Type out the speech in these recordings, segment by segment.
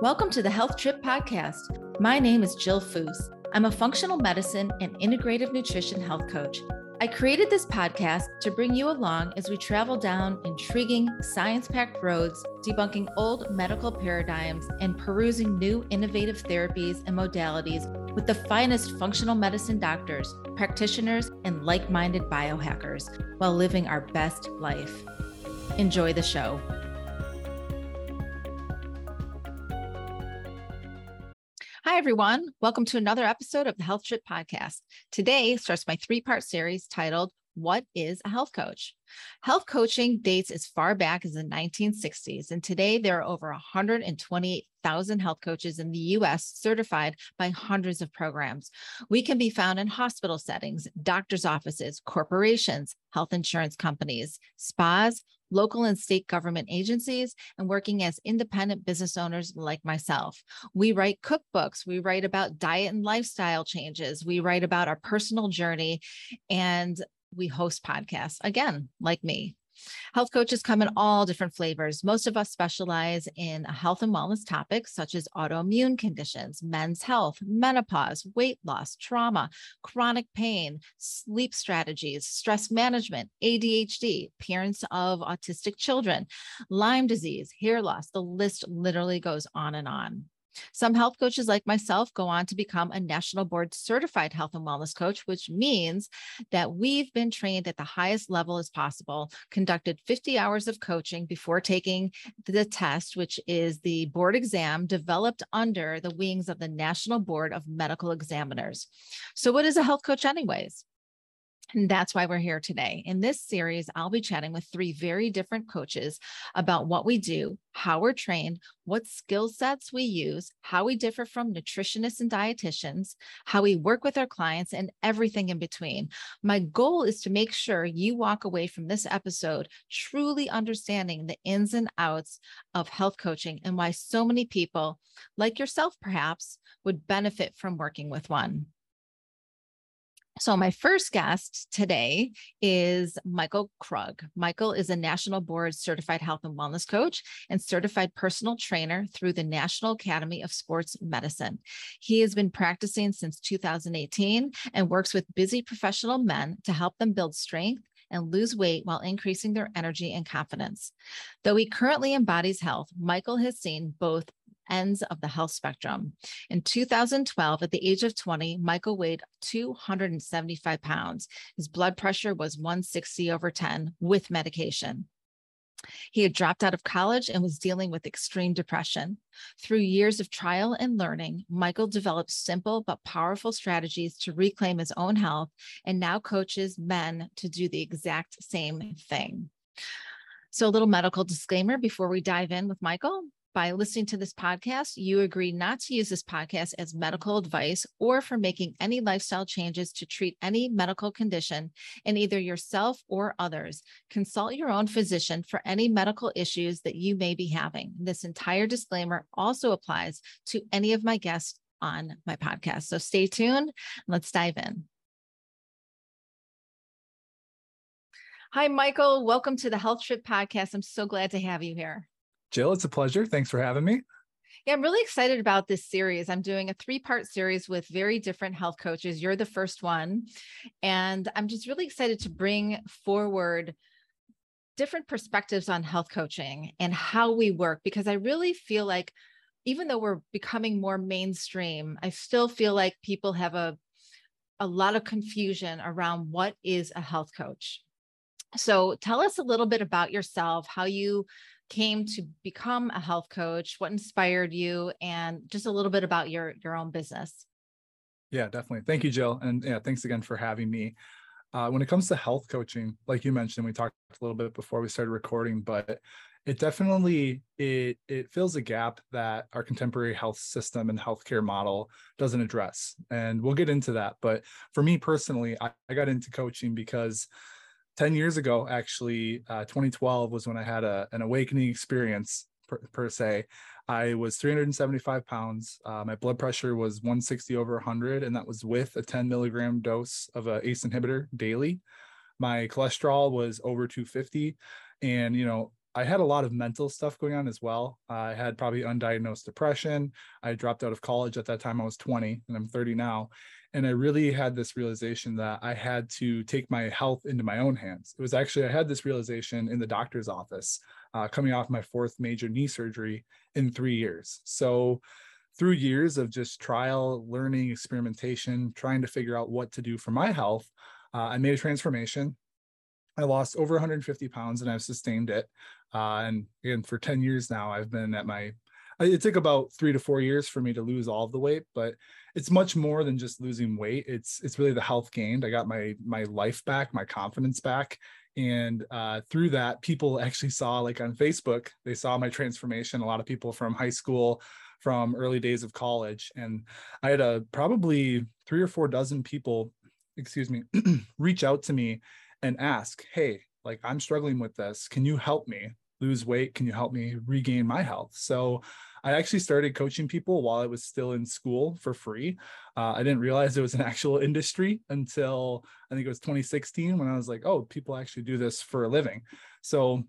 Welcome to the Health Trip Podcast. My name is Jill Foose. I'm a functional medicine and integrative nutrition health coach. I created this podcast to bring you along as we travel down intriguing, science packed roads, debunking old medical paradigms and perusing new innovative therapies and modalities with the finest functional medicine doctors, practitioners, and like minded biohackers while living our best life. Enjoy the show. Hi, everyone. Welcome to another episode of the Health Trip Podcast. Today starts my three part series titled What is a Health Coach? Health coaching dates as far back as the 1960s, and today there are over 128,000 health coaches in the US certified by hundreds of programs. We can be found in hospital settings, doctor's offices, corporations, health insurance companies, spas, local and state government agencies, and working as independent business owners like myself. We write cookbooks, we write about diet and lifestyle changes, we write about our personal journey, and we host podcasts again, like me. Health coaches come in all different flavors. Most of us specialize in health and wellness topics such as autoimmune conditions, men's health, menopause, weight loss, trauma, chronic pain, sleep strategies, stress management, ADHD, parents of autistic children, Lyme disease, hair loss. The list literally goes on and on. Some health coaches like myself go on to become a national board certified health and wellness coach, which means that we've been trained at the highest level as possible, conducted 50 hours of coaching before taking the test, which is the board exam developed under the wings of the National Board of Medical Examiners. So, what is a health coach, anyways? And that's why we're here today. In this series, I'll be chatting with three very different coaches about what we do, how we're trained, what skill sets we use, how we differ from nutritionists and dietitians, how we work with our clients, and everything in between. My goal is to make sure you walk away from this episode truly understanding the ins and outs of health coaching and why so many people, like yourself perhaps, would benefit from working with one. So, my first guest today is Michael Krug. Michael is a national board certified health and wellness coach and certified personal trainer through the National Academy of Sports Medicine. He has been practicing since 2018 and works with busy professional men to help them build strength and lose weight while increasing their energy and confidence. Though he currently embodies health, Michael has seen both ends of the health spectrum. In 2012, at the age of 20, Michael weighed 275 pounds. His blood pressure was 160 over 10 with medication. He had dropped out of college and was dealing with extreme depression. Through years of trial and learning, Michael developed simple but powerful strategies to reclaim his own health and now coaches men to do the exact same thing. So, a little medical disclaimer before we dive in with Michael by listening to this podcast, you agree not to use this podcast as medical advice or for making any lifestyle changes to treat any medical condition in either yourself or others. Consult your own physician for any medical issues that you may be having. This entire disclaimer also applies to any of my guests on my podcast. So stay tuned. Let's dive in. Hi, Michael. Welcome to the Health Trip Podcast. I'm so glad to have you here. Jill, it's a pleasure. Thanks for having me. Yeah, I'm really excited about this series. I'm doing a three part series with very different health coaches. You're the first one. And I'm just really excited to bring forward different perspectives on health coaching and how we work because I really feel like even though we're becoming more mainstream, I still feel like people have a a lot of confusion around what is a health coach. So tell us a little bit about yourself, how you came to become a health coach, what inspired you, and just a little bit about your your own business. Yeah, definitely. Thank you, Jill, and yeah, thanks again for having me. Uh, when it comes to health coaching, like you mentioned, we talked a little bit before we started recording, but it definitely it it fills a gap that our contemporary health system and healthcare model doesn't address, and we'll get into that. But for me personally, I, I got into coaching because 10 years ago, actually, uh, 2012 was when I had a, an awakening experience per, per se. I was 375 pounds. Uh, my blood pressure was 160 over 100, and that was with a 10 milligram dose of a ACE inhibitor daily. My cholesterol was over 250, and you know I had a lot of mental stuff going on as well. I had probably undiagnosed depression. I dropped out of college at that time. I was 20 and I'm 30 now. And I really had this realization that I had to take my health into my own hands. It was actually, I had this realization in the doctor's office uh, coming off my fourth major knee surgery in three years. So, through years of just trial, learning, experimentation, trying to figure out what to do for my health, uh, I made a transformation. I lost over 150 pounds and I've sustained it. Uh, and again, for 10 years now, I've been at my, it took about three to four years for me to lose all of the weight, but it's much more than just losing weight. It's, it's really the health gained. I got my, my life back, my confidence back. And uh, through that, people actually saw like on Facebook, they saw my transformation. A lot of people from high school, from early days of college. And I had a probably three or four dozen people, excuse me, reach out to me and ask, hey, like I'm struggling with this. Can you help me lose weight? Can you help me regain my health? So I actually started coaching people while I was still in school for free. Uh, I didn't realize it was an actual industry until I think it was 2016 when I was like, oh, people actually do this for a living. So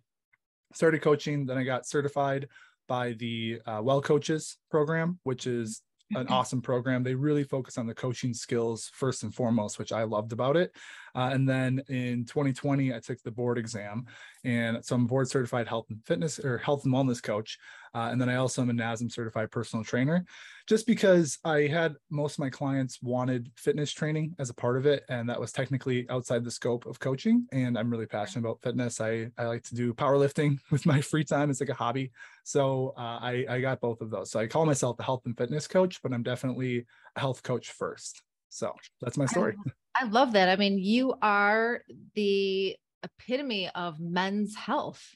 started coaching, then I got certified by the uh, Wellcoaches program, which is an awesome program. They really focus on the coaching skills first and foremost, which I loved about it. Uh, and then in 2020, I took the board exam, and so I'm board certified health and fitness or health and wellness coach. Uh, and then I also am a NASM certified personal trainer, just because I had most of my clients wanted fitness training as a part of it, and that was technically outside the scope of coaching. And I'm really passionate about fitness. I I like to do powerlifting with my free time. It's like a hobby. So uh, I I got both of those. So I call myself a health and fitness coach, but I'm definitely a health coach first. So that's my story. I, I love that. I mean, you are the epitome of men's health.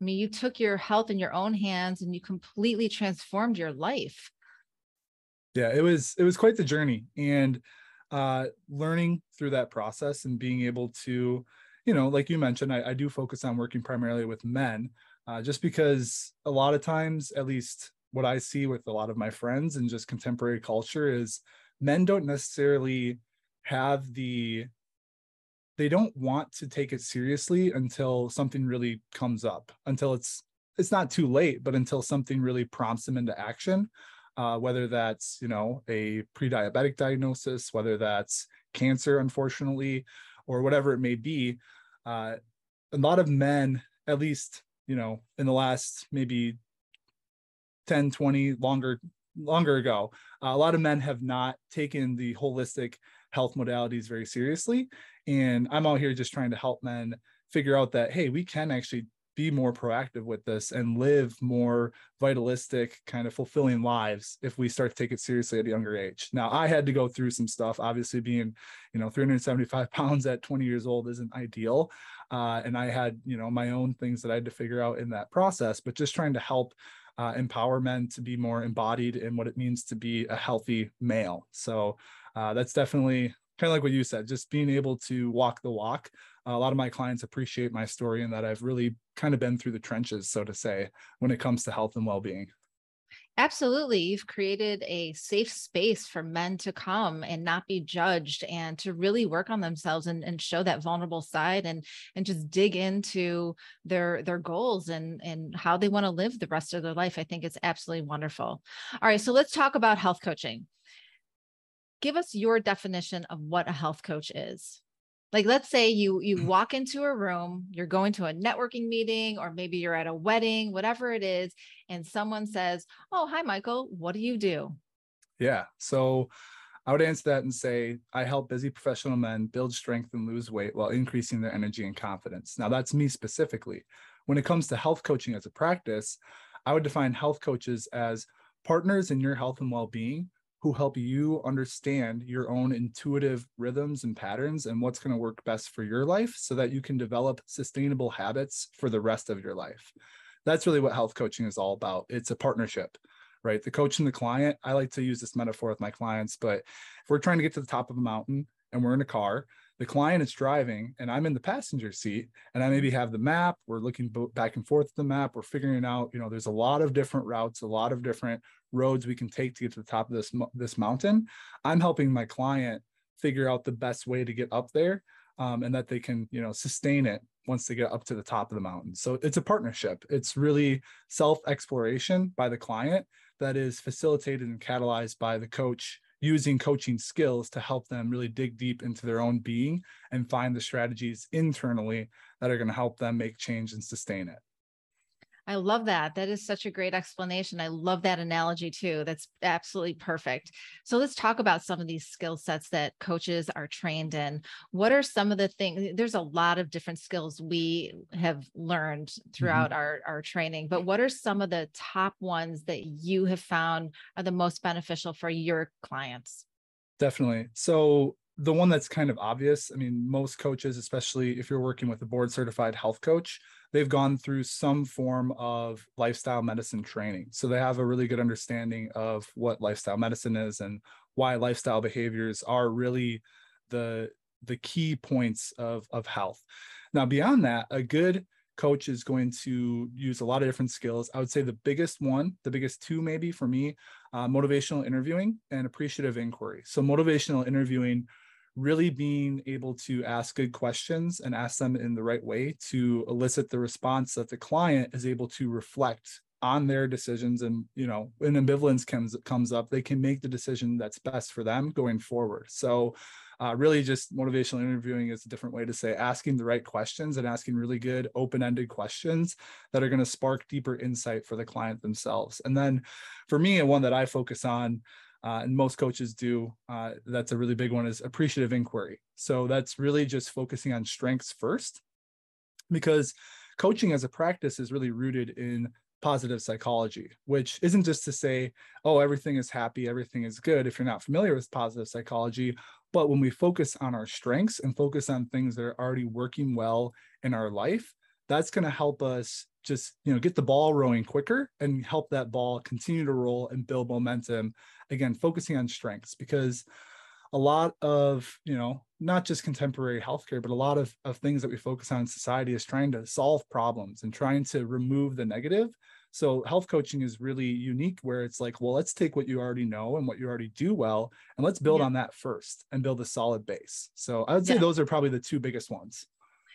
I mean, you took your health in your own hands and you completely transformed your life. Yeah, it was it was quite the journey and uh learning through that process and being able to, you know, like you mentioned, I, I do focus on working primarily with men, uh, just because a lot of times, at least what I see with a lot of my friends and just contemporary culture is men don't necessarily have the they don't want to take it seriously until something really comes up until it's it's not too late but until something really prompts them into action uh, whether that's you know a pre-diabetic diagnosis whether that's cancer unfortunately or whatever it may be uh, a lot of men at least you know in the last maybe 10 20 longer longer ago, a lot of men have not taken the holistic health modalities very seriously. And I'm out here just trying to help men figure out that, hey, we can actually be more proactive with this and live more vitalistic, kind of fulfilling lives if we start to take it seriously at a younger age. Now, I had to go through some stuff. Obviously, being, you know, 375 pounds at 20 years old isn't ideal. Uh, and I had, you know, my own things that I had to figure out in that process, but just trying to help uh, empower men to be more embodied in what it means to be a healthy male. So uh, that's definitely kind of like what you said, just being able to walk the walk. Uh, a lot of my clients appreciate my story and that I've really kind of been through the trenches, so to say, when it comes to health and well being. Absolutely. You've created a safe space for men to come and not be judged and to really work on themselves and, and show that vulnerable side and and just dig into their their goals and and how they want to live the rest of their life. I think it's absolutely wonderful. All right, so let's talk about health coaching. Give us your definition of what a health coach is. Like let's say you you mm. walk into a room you're going to a networking meeting or maybe you're at a wedding whatever it is and someone says oh hi michael what do you do? Yeah so i would answer that and say i help busy professional men build strength and lose weight while increasing their energy and confidence. Now that's me specifically. When it comes to health coaching as a practice i would define health coaches as partners in your health and well-being who help you understand your own intuitive rhythms and patterns and what's going to work best for your life so that you can develop sustainable habits for the rest of your life. That's really what health coaching is all about. It's a partnership, right? The coach and the client. I like to use this metaphor with my clients, but if we're trying to get to the top of a mountain and we're in a car, the client is driving and I'm in the passenger seat and I maybe have the map. We're looking back and forth at the map. We're figuring out, you know, there's a lot of different routes, a lot of different roads we can take to get to the top of this, this mountain. I'm helping my client figure out the best way to get up there um, and that they can, you know, sustain it once they get up to the top of the mountain. So it's a partnership. It's really self exploration by the client that is facilitated and catalyzed by the coach using coaching skills to help them really dig deep into their own being and find the strategies internally that are going to help them make change and sustain it. I love that. That is such a great explanation. I love that analogy too. That's absolutely perfect. So let's talk about some of these skill sets that coaches are trained in. What are some of the things? There's a lot of different skills we have learned mm-hmm. throughout mm-hmm. our, our training, but what are some of the top ones that you have found are the most beneficial for your clients? Definitely. So the one that's kind of obvious, I mean, most coaches, especially if you're working with a board certified health coach, they've gone through some form of lifestyle medicine training. So they have a really good understanding of what lifestyle medicine is and why lifestyle behaviors are really the the key points of of health. Now beyond that, a good coach is going to use a lot of different skills. I would say the biggest one, the biggest two maybe for me, uh, motivational interviewing and appreciative inquiry. So motivational interviewing really being able to ask good questions and ask them in the right way to elicit the response that the client is able to reflect on their decisions and you know when ambivalence comes comes up they can make the decision that's best for them going forward. So uh, really just motivational interviewing is a different way to say asking the right questions and asking really good open-ended questions that are going to spark deeper insight for the client themselves. And then for me and one that i focus on uh, and most coaches do uh, that's a really big one is appreciative inquiry. So that's really just focusing on strengths first because coaching as a practice is really rooted in positive psychology which isn't just to say oh everything is happy everything is good if you're not familiar with positive psychology but when we focus on our strengths and focus on things that are already working well in our life that's going to help us just you know get the ball rolling quicker and help that ball continue to roll and build momentum again focusing on strengths because a lot of you know not just contemporary healthcare but a lot of, of things that we focus on in society is trying to solve problems and trying to remove the negative so health coaching is really unique where it's like well let's take what you already know and what you already do well and let's build yeah. on that first and build a solid base so i would say yeah. those are probably the two biggest ones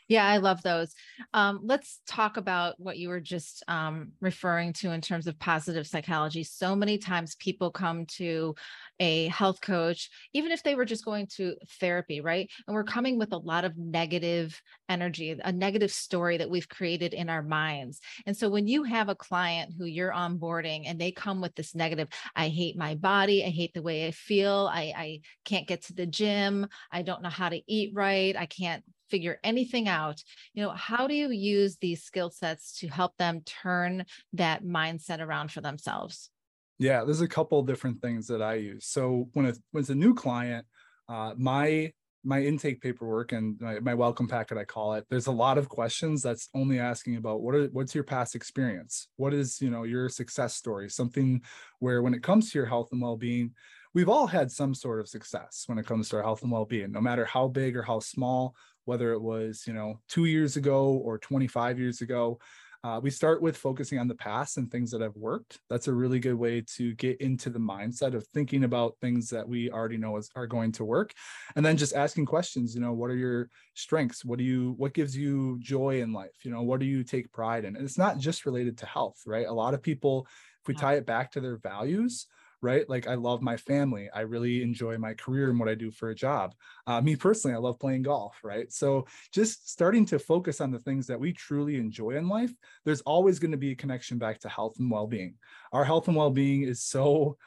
yeah, I love those. Um, let's talk about what you were just um, referring to in terms of positive psychology. So many times people come to a health coach, even if they were just going to therapy, right? And we're coming with a lot of negative energy, a negative story that we've created in our minds. And so when you have a client who you're onboarding and they come with this negative, I hate my body, I hate the way I feel, I, I can't get to the gym, I don't know how to eat right, I can't figure anything out you know how do you use these skill sets to help them turn that mindset around for themselves? Yeah there's a couple of different things that i use. So when, it, when it's a new client uh, my my intake paperwork and my, my, welcome packet i call it there's a lot of questions that's only asking about what are what's your past experience? What is you know your success story? Something where when it comes to your health and well-being we've all had some sort of success when it comes to our health and well-being no matter how big or how small whether it was you know two years ago or 25 years ago. Uh, we start with focusing on the past and things that have worked. That's a really good way to get into the mindset of thinking about things that we already know is, are going to work. And then just asking questions you know what are your strengths? What do you what gives you joy in life? You know what do you take pride in? And it's not just related to health right? A lot of people if we tie it back to their values right? Like I love my family. I really enjoy my career and what I do for a job. Uh, me personally, I love playing golf, right? So just starting to focus on the things that we truly enjoy in life, there's always going to be a connection back to health and well-being. Our health and well-being is so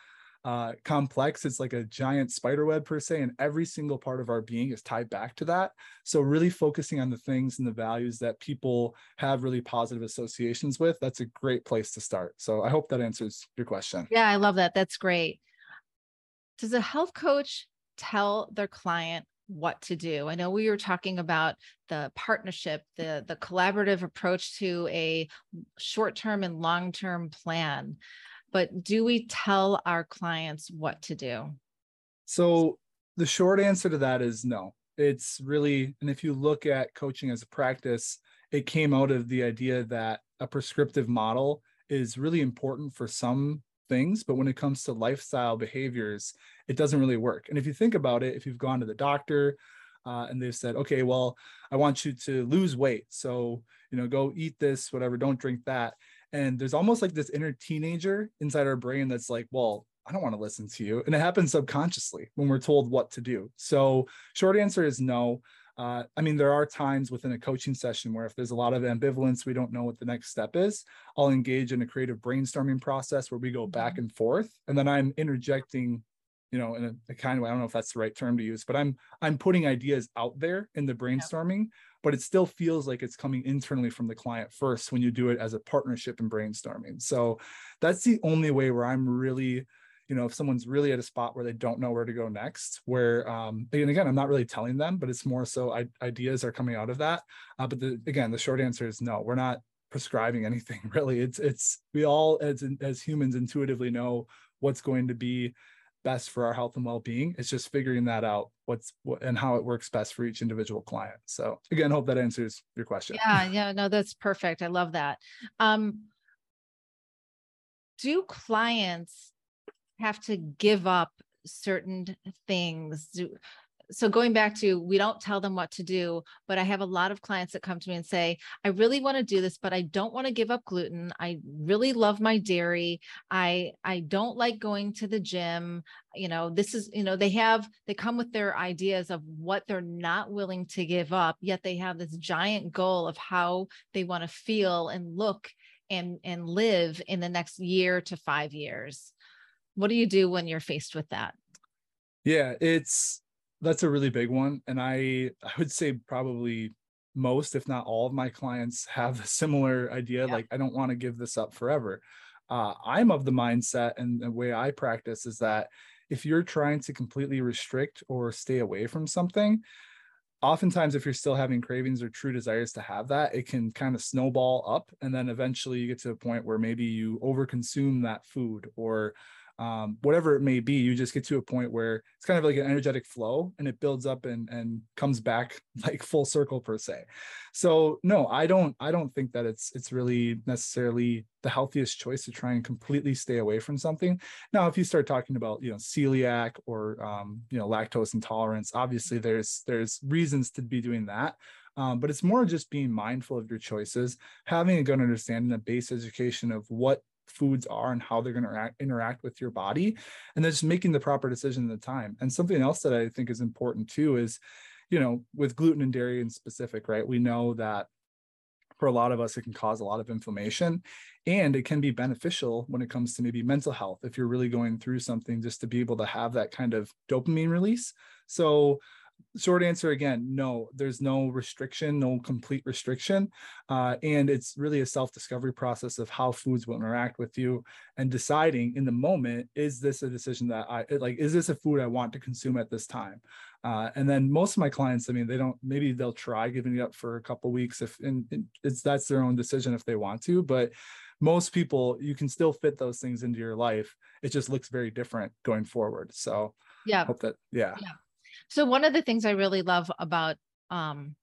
uh, complex. It's like a giant spider web per se, and every single part of our being is tied back to that. So, really focusing on the things and the values that people have really positive associations with, that's a great place to start. So, I hope that answers your question. Yeah, I love that. That's great. Does a health coach tell their client what to do. I know we were talking about the partnership, the the collaborative approach to a short-term and long-term plan but do we tell our clients what to do? So the short answer to that is no. It's really, and if you look at coaching as a practice, it came out of the idea that a prescriptive model is really important for some things, but when it comes to lifestyle behaviors, it doesn't really work. And if you think about it, if you've gone to the doctor, uh, and they've said, okay, well, I want you to lose weight. So, you know, go eat this, whatever, don't drink that. And there's almost like this inner teenager inside our brain that's like, well, I don't want to listen to you. And it happens subconsciously when we're told what to do. So, short answer is no. Uh, I mean, there are times within a coaching session where if there's a lot of ambivalence, we don't know what the next step is. I'll engage in a creative brainstorming process where we go back mm-hmm. and forth, and then I'm interjecting, you know, in a, a, kind of I don't know if that's the right term to use, but I'm I'm putting ideas out there in the brainstorming, yep. but it still feels like it's coming internally from the client first when you do it as a partnership and brainstorming. So that's the only way where I'm really you know if someone's really at a spot where they don't know where to go next where um and again i'm not really telling them but it's more so I, ideas are coming out of that uh, but the, again the short answer is no we're not prescribing anything really it's it's we all as as humans intuitively know what's going to be best for our health and well-being. It's just figuring that out what's what and how it works best for each individual client. So again hope that answers your question. Yeah yeah no that's perfect. I love that. Um do clients have to give up certain things so going back to we don't tell them what to do but i have a lot of clients that come to me and say i really want to do this but i don't want to give up gluten. I really love my dairy. I i don't like going to the gym. You know this is you know they have they come with their ideas of what they're not willing to give up yet they have this giant goal of how they want to feel and look and and live in the next year to 5 years. What do you do when you're faced with that? Yeah it's that's a really big one and i i would say probably most if not all of my clients have a similar idea yeah. like i don't want to give this up forever uh, i'm of the mindset and the way i practice is that if you're trying to completely restrict or stay away from something oftentimes if you're still having cravings or true desires to have that it can kind of snowball up and then eventually you get to a point where maybe you overconsume that food or um, whatever it may be, you just get to a point where it's kind of like an energetic flow and it builds up and and comes back like full circle per se. So no, I don't I don't think that it's it's really necessarily the healthiest choice to try and completely stay away from something. Now, if you start talking about you know celiac or um, you know lactose intolerance, obviously there's there's reasons to be doing that. Um, but it's more just being mindful of your choices, having a good understanding, a base education of what foods are and how they're going to interact, with your body and then just making the proper decision at the time. And something else that i think is important too is you know with gluten and dairy in specific right we know that for a lot of us it can cause a lot of inflammation and it can be beneficial when it comes to maybe mental health if you're really going through something just to be able to have that kind of dopamine release. So short answer again no there's no restriction no complete restriction. Uh, and it's really a self-discovery process of how foods will interact with you and deciding in the moment is this a decision that i like is this a food i want to consume at this time? Uh, and then most of my clients i mean they don't maybe they'll try giving it up for a couple weeks if and it's that's their own decision if they want to but most people you can still fit those things into your life. It just looks very different going forward. So yeah. hope that yeah. Yeah so one of the things I really love about um,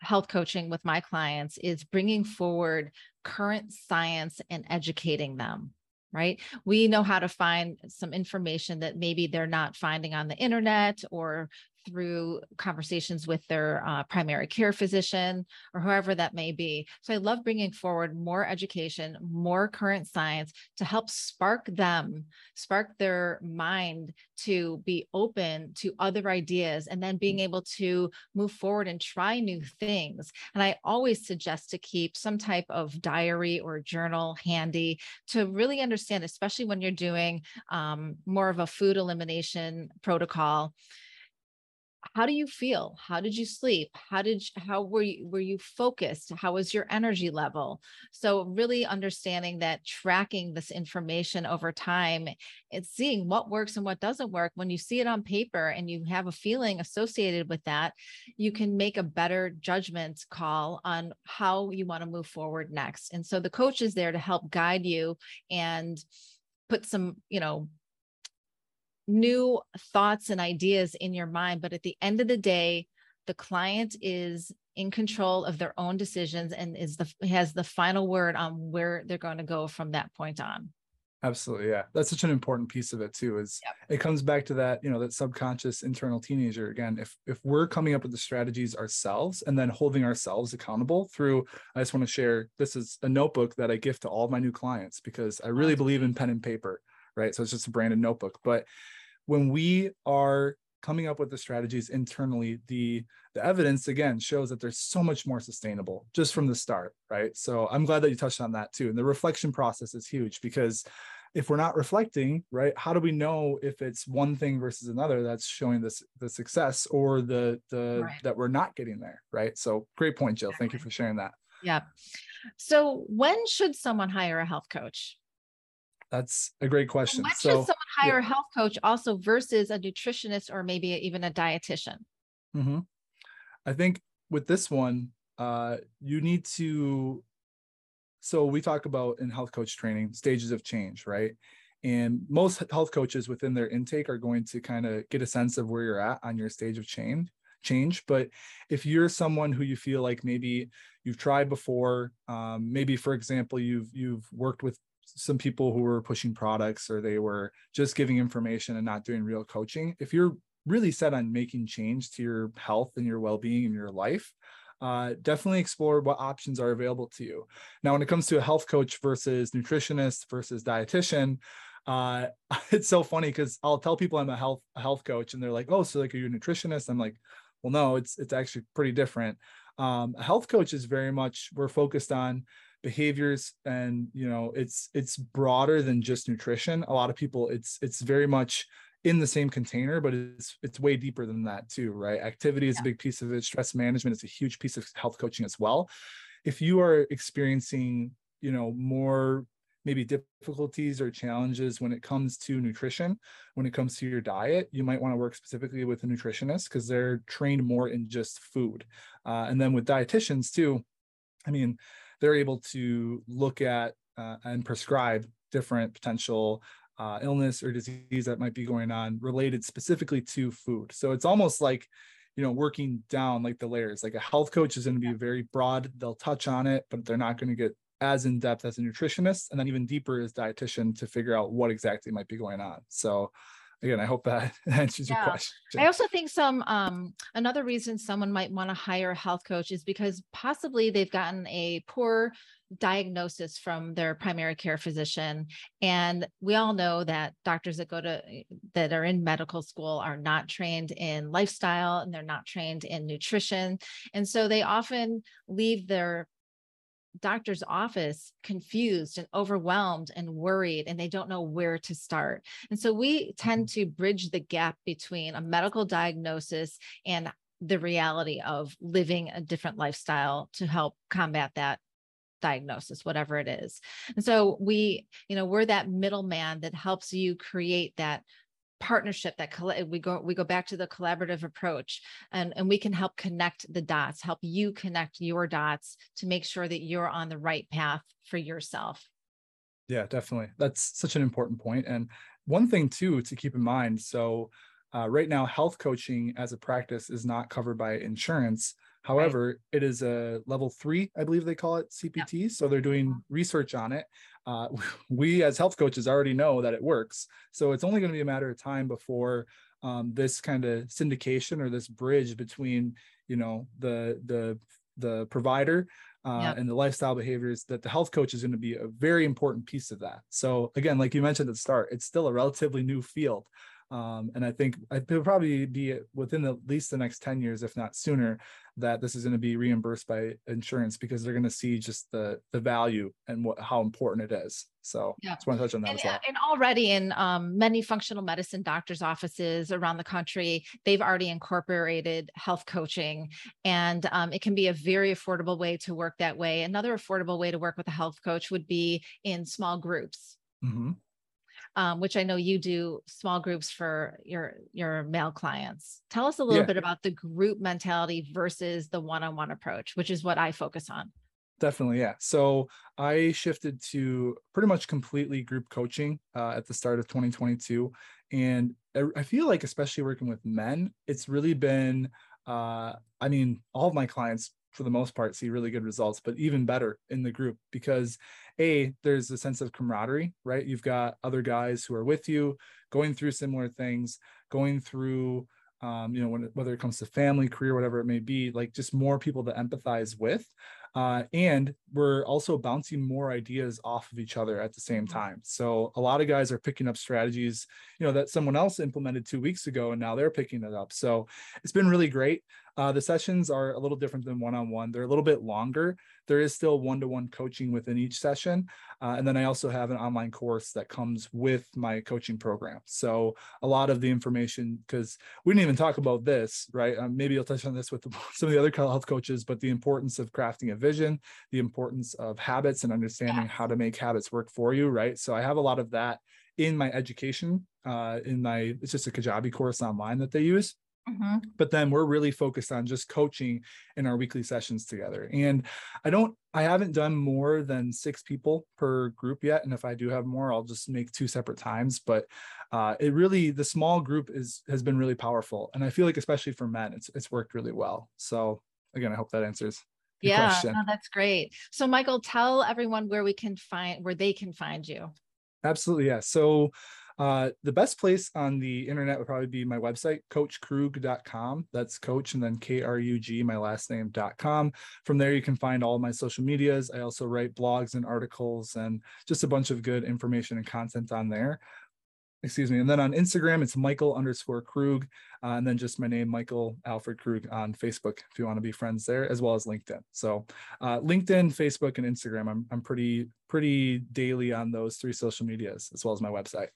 health coaching with my clients is bringing forward current science and educating them right? We know how to find some information that maybe they're not finding on the internet or through conversations with their uh, primary care physician or whoever that may be. So I love bringing forward more education, more current science to help spark them, spark their mind to be open to other ideas and then being able to move forward and try new things. And I always suggest to keep some type of diary or journal handy to really understand, especially when you're doing um, more of a food elimination protocol how do you feel? How did you sleep? How did you, how were you were you focused? How was your energy level? So really understanding that tracking this information over time it's seeing what works and what doesn't work. When you see it on paper and you have a feeling associated with that you can make a better judgment call on how you want to move forward next. And so the coach is there to help guide you and put some you know new thoughts and ideas in your mind. But at the end of the day, the client is in control of their own decisions and is the has the final word on where they're going to go from that point on. Absolutely. Yeah. That's such an important piece of it too, is yep. it comes back to that, you know, that subconscious internal teenager. Again, if if we're coming up with the strategies ourselves and then holding ourselves accountable through, I just want to share this is a notebook that I gift to all my new clients because I really believe in pen and paper. Right. So it's just a branded notebook. But when we are coming up with the strategies internally the the evidence again shows that there's so much more sustainable just from the start right? So i'm glad that you touched on that too. And the reflection process is huge because if we're not reflecting right how do we know if it's one thing versus another that's showing this the success or the the right. that we're not getting there right? So great point jill. Thank you for sharing that. Yeah so when should someone hire a health coach that's a great question when so, should someone hire yeah. a health coach also versus a nutritionist or maybe even a dietitian mm-hmm. i think with this one uh, you need to so we talk about in health coach training stages of change right and most health coaches within their intake are going to kind of get a sense of where you're at on your stage of change change but if you're someone who you feel like maybe you've tried before um, maybe for example you've you've worked with some people who were pushing products or they were just giving information and not doing real coaching if you're really set on making change to your health and your well-being in your life uh, definitely explore what options are available to you. Now, when it comes to a health coach versus nutritionist versus dietitian, uh, it's so funny because I'll tell people I'm a health a health coach, and they're like, "Oh, so like are you a nutritionist?" I'm like, "Well, no, it's it's actually pretty different." Um, a health coach is very much we're focused on behaviors and you know it's it's broader than just nutrition a lot of people it's it's very much in the same container, but it's it's way deeper than that too, right? Activity is yeah. a big piece of it. Stress management is a huge piece of health coaching as well. If you are experiencing, you know, more maybe difficulties or challenges when it comes to nutrition, when it comes to your diet, you might want to work specifically with a nutritionist because they're trained more in just food. Uh, and then with dietitians too, I mean, they're able to look at uh, and prescribe different potential uh, illness or disease that might be going on related specifically to food. So it's almost like, you know, working down like the layers. Like a health coach is going to be very broad. They'll touch on it, but they're not going to get as in depth as a nutritionist, and then even deeper as dietitian to figure out what exactly might be going on. So again, I hope that answers yeah. your question. I also think some um, another reason someone might want to hire a health coach is because possibly they've gotten a poor diagnosis from their primary care physician and we all know that doctors that go to that are in medical school are not trained in lifestyle and they're not trained in nutrition and so they often leave their doctor's office confused and overwhelmed and worried and they don't know where to start and so we tend mm-hmm. to bridge the gap between a medical diagnosis and the reality of living a different lifestyle to help combat that diagnosis whatever it is and so we you know we're that middleman that helps you create that partnership that we go we go back to the collaborative approach and and we can help connect the dots help you connect your dots to make sure that you're on the right path for yourself. Yeah definitely. That's such an important point and one thing too to keep in mind so uh, right now health coaching as a practice is not covered by insurance However, right. it is a level three, I believe they call it CPT. Yeah. So they're doing uh-huh. research on it. Uh, we, as health coaches, already know that it works. So it's only going to be a matter of time before um, this kind of syndication or this bridge between, you know, the the the provider uh, yep. and the lifestyle behaviors that the health coach is going to be a very important piece of that. So again, like you mentioned at the start, it's still a relatively new field. Um, and I think it'll probably be within at least the next 10 years, if not sooner, that this is going to be reimbursed by insurance because they're going to see just the the value and what how important it is. So yeah. just want to touch on that and, as well. And already in um, many functional medicine doctors' offices around the country, they've already incorporated health coaching, and um, it can be a very affordable way to work that way. Another affordable way to work with a health coach would be in small groups. Mm-hmm um, which I know you do small groups for your your male clients. Tell us a little yeah. bit about the group mentality versus the one-on-one approach, which is what I focus on. Definitely, yeah. So I shifted to pretty much completely group coaching uh, at the start of 2022, and I feel like, especially working with men, it's really been. Uh, I mean, all of my clients for the most part see really good results but even better in the group because a there's a sense of camaraderie right? You've got other guys who are with you going through similar things going through um, you know when, whether it comes to family career whatever it may be like just more people to empathize with uh, and we're also bouncing more ideas off of each other at the same mm-hmm. time. So a lot of guys are picking up strategies you know that someone else implemented two weeks ago and now they're picking it up. So it's been really great uh, the sessions are a little different than one-on-one. They're a little bit longer. There is still one-to-one coaching within each session. Uh, and then i also have an online course that comes with my coaching program. So a lot of the information because we didn't even talk about this right? Um, maybe i'll touch on this with some of the other health coaches but the importance of crafting a vision the importance of habits and understanding how to make habits work for you right? So i have a lot of that in my education uh, in my it's just a kajabi course online that they use Mm-hmm. But then we're really focused on just coaching in our weekly sessions together. And I don't, I haven't done more than six people per group yet. And if I do have more, I'll just make two separate times. But uh, it really, the small group is has been really powerful. And I feel like, especially for men, it's it's worked really well. So again, I hope that answers. Yeah, no, that's great. So Michael, tell everyone where we can find where they can find you. Absolutely, yeah. So uh, the best place on the internet would probably be my website, coachkrug.com. That's coach and then K R U G, my last name.com. From there, you can find all my social medias. I also write blogs and articles and just a bunch of good information and content on there. Excuse me. And then on Instagram, it's Michael underscore Krug. Uh, and then just my name, Michael Alfred Krug on Facebook, if you want to be friends there, as well as LinkedIn. So uh, LinkedIn, Facebook, and Instagram, I'm, I'm pretty, pretty daily on those three social medias, as well as my website.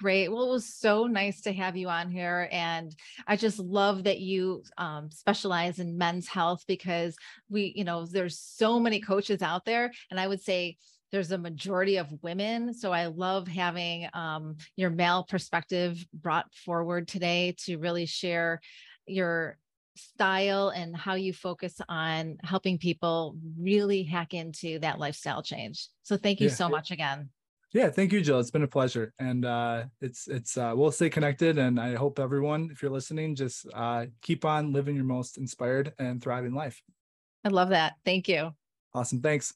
Great. Well, it was so nice to have you on here. And I just love that you um, specialize in men's health because we, you know, there's so many coaches out there. And I would say there's a majority of women. So I love having um, your male perspective brought forward today to really share your style and how you focus on helping people really hack into that lifestyle change. So thank you yeah. so much again. Yeah, thank you, Jill. It's been a pleasure, and uh, it's it's uh, we'll stay connected. And I hope everyone, if you're listening, just uh, keep on living your most inspired and thriving life. I love that. Thank you. Awesome. Thanks.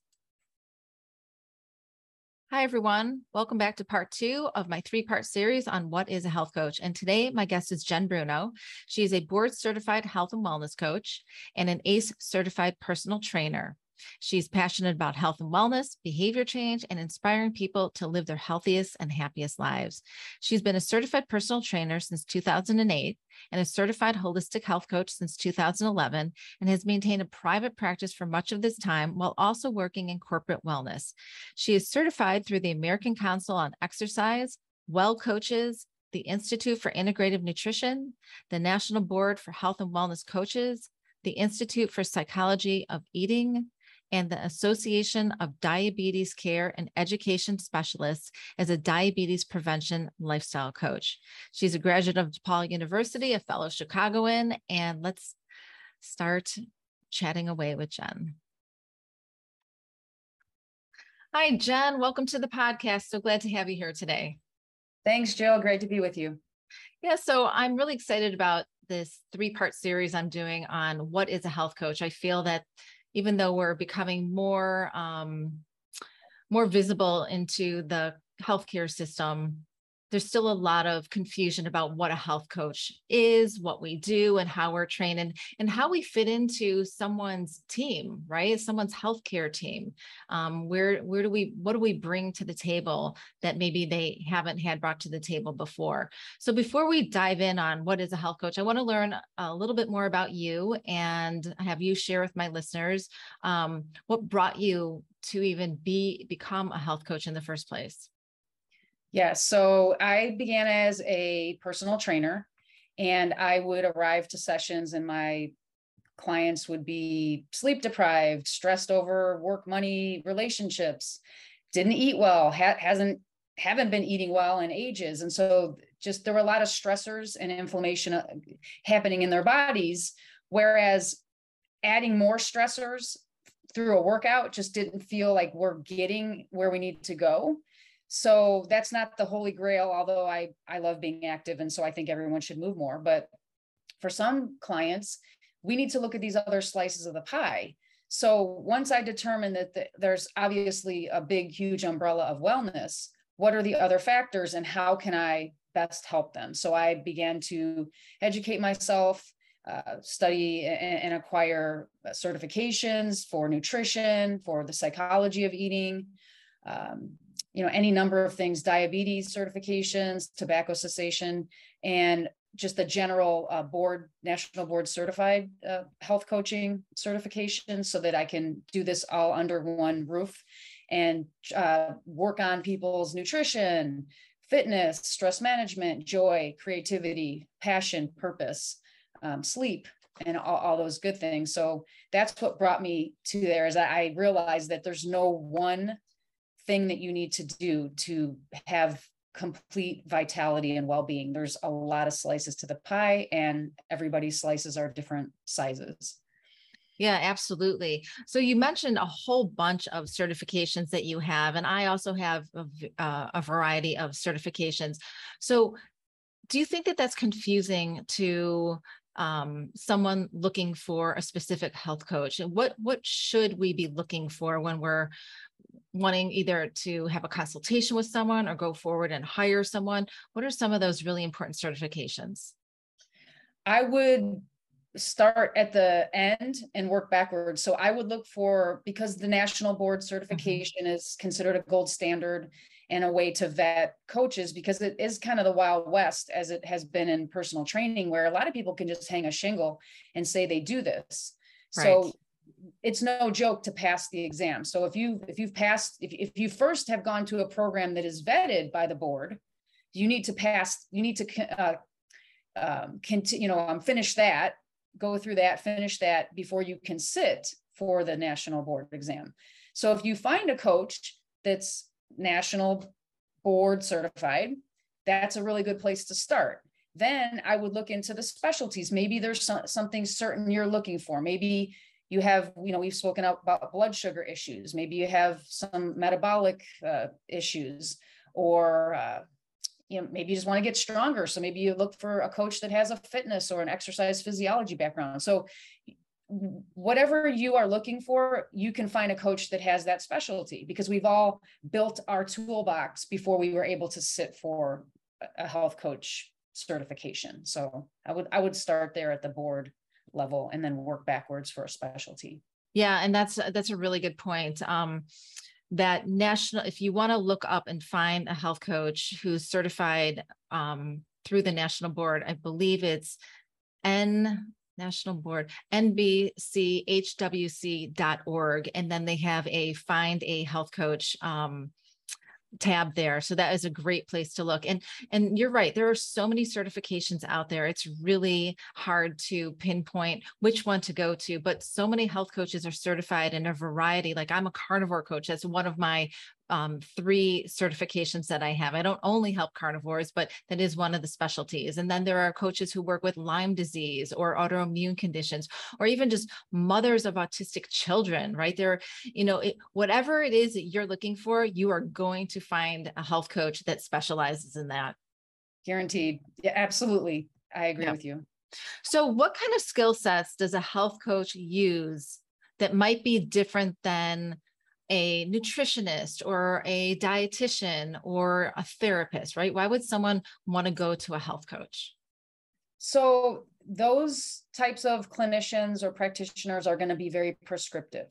Hi, everyone. Welcome back to part two of my three part series on what is a health coach. And today, my guest is Jen Bruno. She is a board certified health and wellness coach and an ACE certified personal trainer. She's passionate about health and wellness, behavior change, and inspiring people to live their healthiest and happiest lives. She's been a certified personal trainer since 2008 and a certified holistic health coach since 2011 and has maintained a private practice for much of this time while also working in corporate wellness. She is certified through the American Council on Exercise, Wellcoaches, the Institute for Integrative Nutrition, the National Board for Health and Wellness Coaches, the Institute for Psychology of Eating, and the Association of Diabetes Care and Education Specialists as a diabetes prevention lifestyle coach. She's a graduate of DePaul University, a fellow Chicagoan, and let's start chatting away with Jen. Hi, Jen. Welcome to the podcast. So glad to have you here today. Thanks, Jill. Great to be with you. Yeah, so I'm really excited about this three part series I'm doing on what is a health coach. I feel that even though we're becoming more um, more visible into the healthcare system there's still a lot of confusion about what a health coach is, what we do, and how we're trained, and, and how we fit into someone's team, right? Someone's healthcare team. Um, where where do we what do we bring to the table that maybe they haven't had brought to the table before? So before we dive in on what is a health coach, I want to learn a little bit more about you and have you share with my listeners um, what brought you to even be become a health coach in the first place. Yeah, so I began as a personal trainer and I would arrive to sessions and my clients would be sleep deprived, stressed over work, money, relationships, didn't eat well, ha- hasn't haven't been eating well in ages. And so just there were a lot of stressors and inflammation uh, happening in their bodies whereas adding more stressors through a workout just didn't feel like we're getting where we need to go so that's not the holy grail although i i love being active and so i think everyone should move more but for some clients we need to look at these other slices of the pie. So once I determined that the, there's obviously a big, huge umbrella of wellness, what are the other factors and how can I best help them? So I began to educate myself, uh, study and, and, acquire certifications for nutrition, for the psychology of eating, um, you know, any number of things, diabetes certifications, tobacco cessation, and just the general uh, board, national board certified uh, health coaching certification so that I can do this all under one roof and uh, work on people's nutrition, fitness, stress management, joy, creativity, passion, purpose, um, sleep, and all, all, those good things. So that's what brought me to there is I realized that there's no one thing that you need to do to have complete vitality and well-being. There's a lot of slices to the pie and everybody's slices are different sizes. Yeah, absolutely. So you mentioned a whole bunch of certifications that you have, and I also have a, uh, a variety of certifications. So do you think that that's confusing to um, someone looking for a specific health coach? And what what should we be looking for when we're wanting either to have a consultation with someone or go forward and hire someone? What are some of those really important certifications? I would start at the end and work backwards. So I would look for because the national board mm-hmm. certification mm-hmm. is considered a gold standard and a way to vet coaches because it is kind of the wild west as it has been in personal training where a lot of people can just hang a shingle and say they do this. Right. So it's no joke to pass the exam. So if you if you've passed if, if you first have gone to a program that is vetted by the board, you need to pass you need to uh, um, continue you know um, finish that go through that, finish that before you can sit for the national board exam. So if you find a coach that's national board certified, that's a really good place to start. Then I would look into the specialties. Maybe there's some, something certain you're looking for. Maybe you have, you know, we've spoken about blood sugar issues. Maybe you have some metabolic uh, issues or uh, you know maybe you just want to get stronger. So maybe you look for a coach that has a fitness or an exercise physiology background. So whatever you are looking for you can find a coach that has that specialty because we've all built our toolbox before we were able to sit for a health coach certification. So i would i would start there at the board level and then work backwards for a specialty. Yeah and that's that's a really good point. Um that national, if you want to look up and find a health coach who's certified um, through the national board, I believe it's N national board nbchwc.org and then they have a find a health coach um, tab there so that is a great place to look and and you're right there are so many certifications out there it's really hard to pinpoint which one to go to but so many health coaches are certified in a variety like i'm a carnivore coach that's one of my um, three certifications that I have. I don't only help carnivores, but that is one of the specialties. And then there are coaches who work with Lyme disease or autoimmune conditions, or even just mothers of autistic children, right? There, you know, it, whatever it is that you're looking for, you are going to find a health coach that specializes in that. Guaranteed. Yeah, absolutely. I agree yeah. with you. So, what kind of skill sets does a health coach use that might be different than a nutritionist or a dietitian or a therapist, right? Why would someone want to go to a health coach? So, those types of clinicians or practitioners are going to be very prescriptive.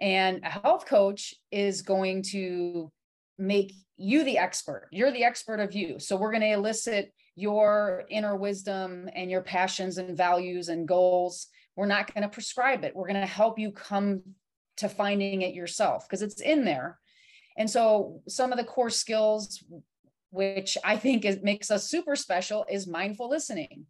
And a health coach is going to make you the expert. You're the expert of you. So, we're going to elicit your inner wisdom and your passions and values and goals. We're not going to prescribe it. We're going to help you come to finding it yourself because it's in there. And so some of the core skills, which I think is, makes us super special, is mindful listening.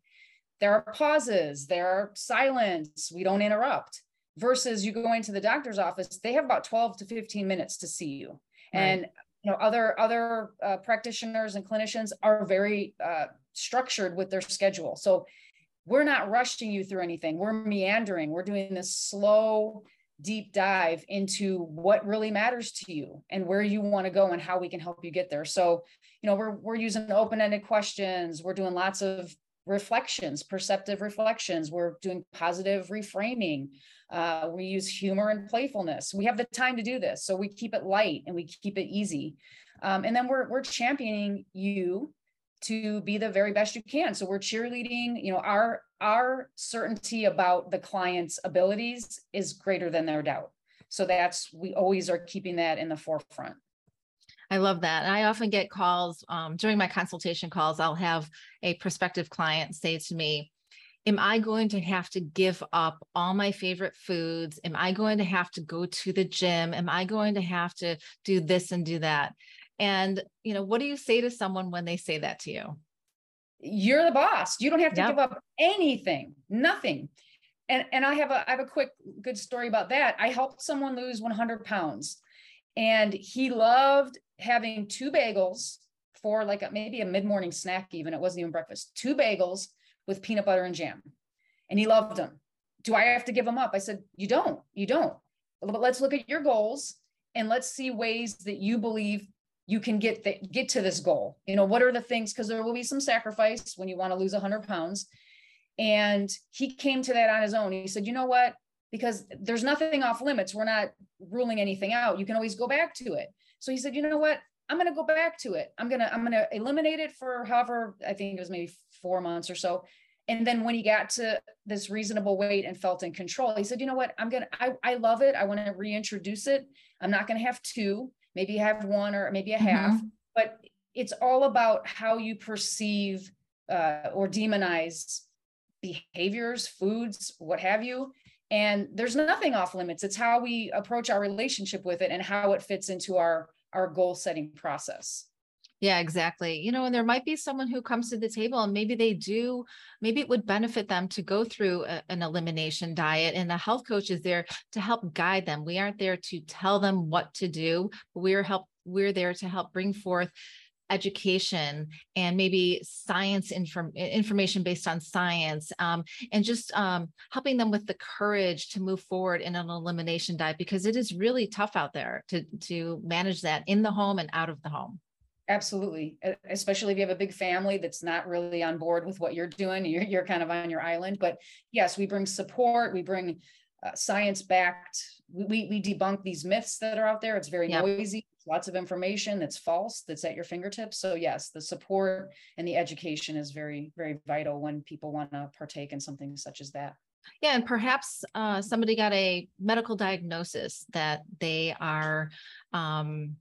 There are pauses, there are silence, we don't interrupt. Versus you go into the doctor's office, they have about 12 to 15 minutes to see you. Right. And you know, other other uh, practitioners and clinicians are very uh, structured with their schedule. So we're not rushing you through anything. We're meandering. We're doing this slow deep dive into what really matters to you and where you want to go and how we can help you get there. So, you know, we're we're using open-ended questions. We're doing lots of reflections, perceptive reflections. We're doing positive reframing. Uh, we use humor and playfulness. We have the time to do this, so we keep it light and we keep it easy. Um, and then we're we're championing you to be the very best you can. So we're cheerleading. You know, our our certainty about the client's abilities is greater than their doubt. So that's we always are keeping that in the forefront. I love that. And I often get calls um, during my consultation calls. I'll have a prospective client say to me, Am I going to have to give up all my favorite foods? Am I going to have to go to the gym? Am I going to have to do this and do that? And, you know, what do you say to someone when they say that to you? You're the boss. You don't have to yep. give up anything, nothing. And, and I have a I have a quick good story about that. I helped someone lose 100 pounds and he loved having two bagels for like a, maybe a mid-morning snack even it wasn't even breakfast two bagels with peanut butter and jam and he loved them do i have to give them up i said you don't you don't but let's look at your goals and let's see ways that you believe you can get the, get to this goal you know what are the things because there will be some sacrifice when you want to lose 100 pounds and he came to that on his own he said you know what because there's nothing off limits we're not ruling anything out you can always go back to it so he said, you know what? I'm going to go back to it. I'm going to, I'm going to eliminate it for however, I think it was maybe four months or so. And then when he got to this reasonable weight and felt in control, he said, you know what? I'm going to, I, I love it. I want to reintroduce it. I'm not going to have two, maybe you have one or maybe a half, mm-hmm. but it's all about how you perceive uh, or demonize behaviors, foods, what have you. And there's nothing off limits. It's how we approach our relationship with it and how it fits into our our goal setting process. Yeah, exactly. You know, and there might be someone who comes to the table and maybe they do, maybe it would benefit them to go through a, an elimination diet. And the health coach is there to help guide them. We aren't there to tell them what to do, but we're help we're there to help bring forth education and maybe science inform- information based on science um, and just um, helping them with the courage to move forward in an elimination diet because it is really tough out there to to manage that in the home and out of the home absolutely especially if you have a big family that's not really on board with what you're doing you're, you're kind of on your island but yes we bring support we bring uh, science backed we, we debunk these myths that are out there. It's very yep. noisy lots of information that's false that's at your fingertips. So yes the support and the education is very very vital when people want to partake in something such as that. Yeah and perhaps uh, somebody got a medical diagnosis that they are um,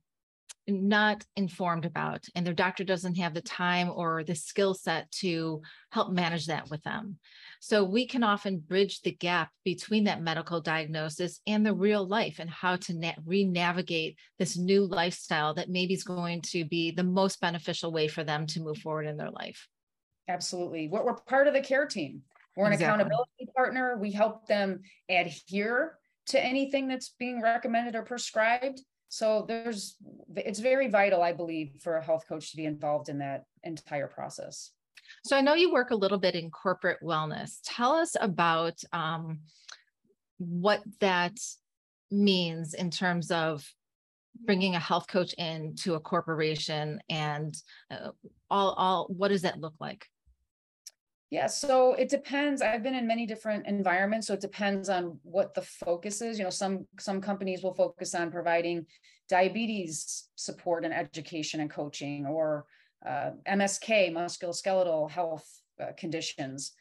not informed about and their doctor doesn't have the time or the skill set to help manage that with them so we can often bridge the gap between that medical diagnosis and the real life and how to na- re-navigate this new lifestyle that maybe is going to be the most beneficial way for them to move forward in their life. Absolutely. We're, we're part of the care team. We're an exactly. accountability partner. We help them adhere to anything that's being recommended or prescribed. So there's it's very vital, I believe, for a health coach to be involved in that entire process. So I know you work a little bit in corporate wellness. Tell us about um, what that means in terms of bringing a health coach into a corporation and uh, all all what does that look like yeah so it depends i've been in many different environments so it depends on what the focus is you know some some companies will focus on providing diabetes support and education and coaching or uh, MSK, musculoskeletal health uh, conditions.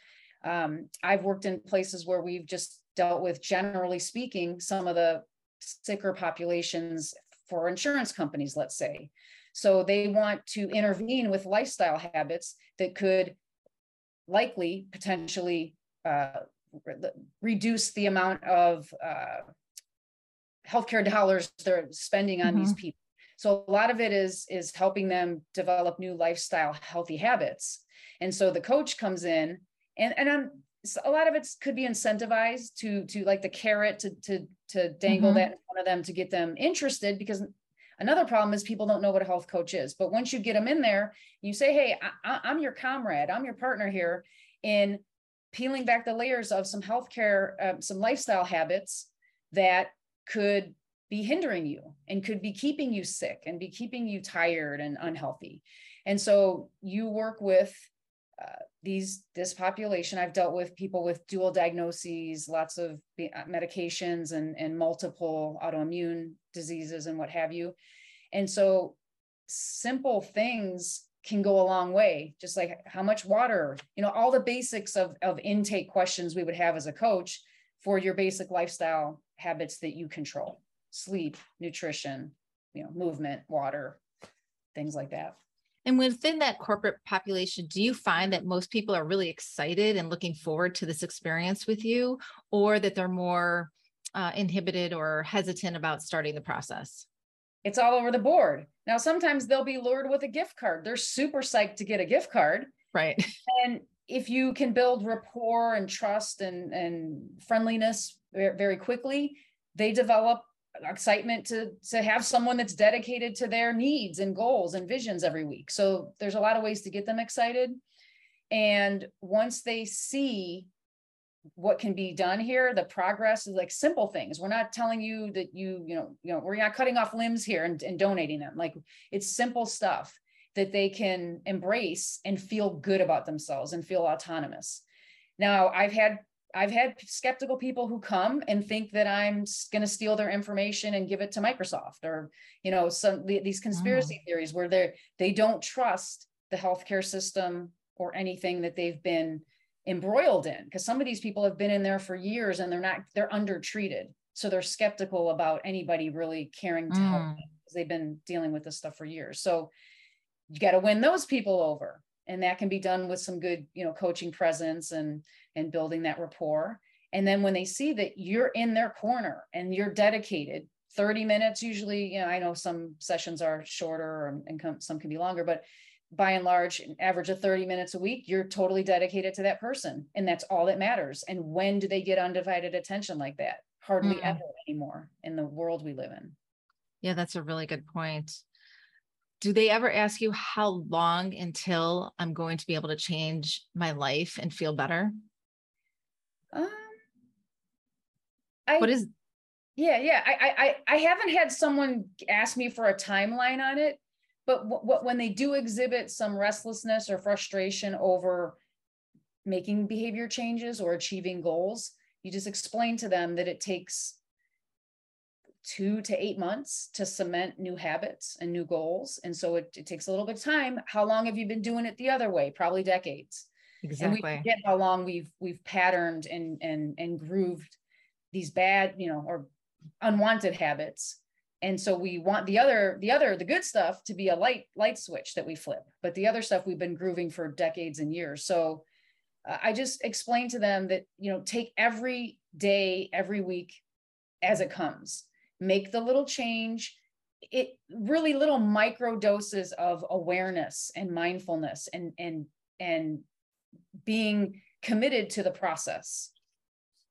Um, I've worked in places where we've just dealt with, generally speaking, some of the sicker populations for insurance companies, let's say. So they want to intervene with lifestyle habits that could likely potentially uh, re- reduce the amount of uh, healthcare dollars they're spending on mm-hmm. these people. So a lot of it is is helping them develop new lifestyle healthy habits. And so the coach comes in and and I'm, a lot of it could be incentivized to to like the carrot to to to dangle mm-hmm. that in front of them to get them interested because another problem is people don't know what a health coach is but once you get them in there you say hey I, am your comrade i'm your partner here in peeling back the layers of some healthcare um, some lifestyle habits that could be hindering you and could be keeping you sick and be keeping you tired and unhealthy. And so you work with uh, these this population i've dealt with people with dual diagnoses lots of uh, medications and and multiple autoimmune diseases and what have you. And so simple things can go a long way just like how much water you know all the basics of of intake questions we would have as a coach for your basic lifestyle habits that you control. Sleep nutrition you know movement water things like that and within that corporate population, do you find that most people are really excited and looking forward to this experience with you, or that they're more uh, inhibited or hesitant about starting the process? It's all over the board. Now, sometimes they'll be lured with a gift card. They're super psyched to get a gift card. Right. And if you can build rapport and trust and, and friendliness very quickly, they develop excitement to to have someone that's dedicated to their needs and goals and visions every week. So there's a lot of ways to get them excited. And once they see what can be done here the progress is like simple things. We're not telling you that you you know you know we're not cutting off limbs here and, and donating them. Like it's simple stuff that they can embrace and feel good about themselves and feel autonomous. Now i've had I've had skeptical people who come and think that I'm going to steal their information and give it to Microsoft or, you know, some these conspiracy oh. theories where they they don't trust the healthcare system or anything that they've been embroiled in because some of these people have been in there for years and they're not they're undertreated so they're skeptical about anybody really caring to mm. help them because they've been dealing with this stuff for years so you got to win those people over and that can be done with some good you know coaching presence and and building that rapport. And then when they see that you're in their corner and you're dedicated 30 minutes usually you know i know some sessions are shorter and, some can be longer but by and large an average of 30 minutes a week you're totally dedicated to that person. And that's all that matters. And when do they get undivided attention like that? Hardly mm. ever anymore in the world we live in. Yeah that's a really good point do they ever ask you how long until I'm going to be able to change my life and feel better? Um, I, what is? Yeah, yeah. I, I, I haven't had someone ask me for a timeline on it, but what when they do exhibit some restlessness or frustration over making behavior changes or achieving goals, you just explain to them that it takes two to eight months to cement new habits and new goals. And so it, it, takes a little bit of time. How long have you been doing it the other way? Probably decades. Exactly. And we forget how long we've we've patterned and and and grooved these bad, you know, or unwanted habits. And so we want the other, the other, the good stuff to be a light, light switch that we flip. But the other stuff we've been grooving for decades and years. So uh, I just explained to them that, you know, take every day, every week as it comes make the little change it really little micro doses of awareness and mindfulness and and and being committed to the process.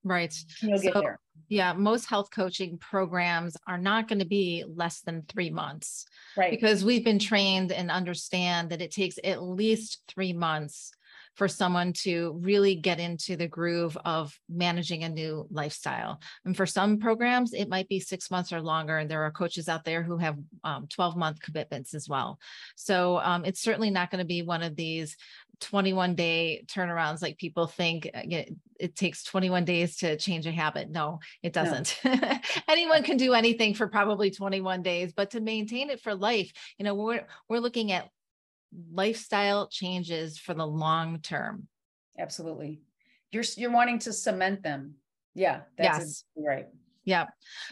Right. You'll get there. yeah most health coaching programs are not going to be less than three months right. because we've been trained and understand that it takes at least three months for someone to really get into the groove of managing a new lifestyle. And for some programs, it might be six months or longer. And there are coaches out there who have um, 12 month commitments as well. So um, it's certainly not going to be one of these 21 day turnarounds like people think uh, it takes 21 days to change a habit no it doesn't no. anyone can do anything for probably 21 days but to maintain it for life you know we're we're looking at lifestyle changes for the long term. Absolutely. You're you're wanting to cement them. Yeah, that's yes. right. Yeah.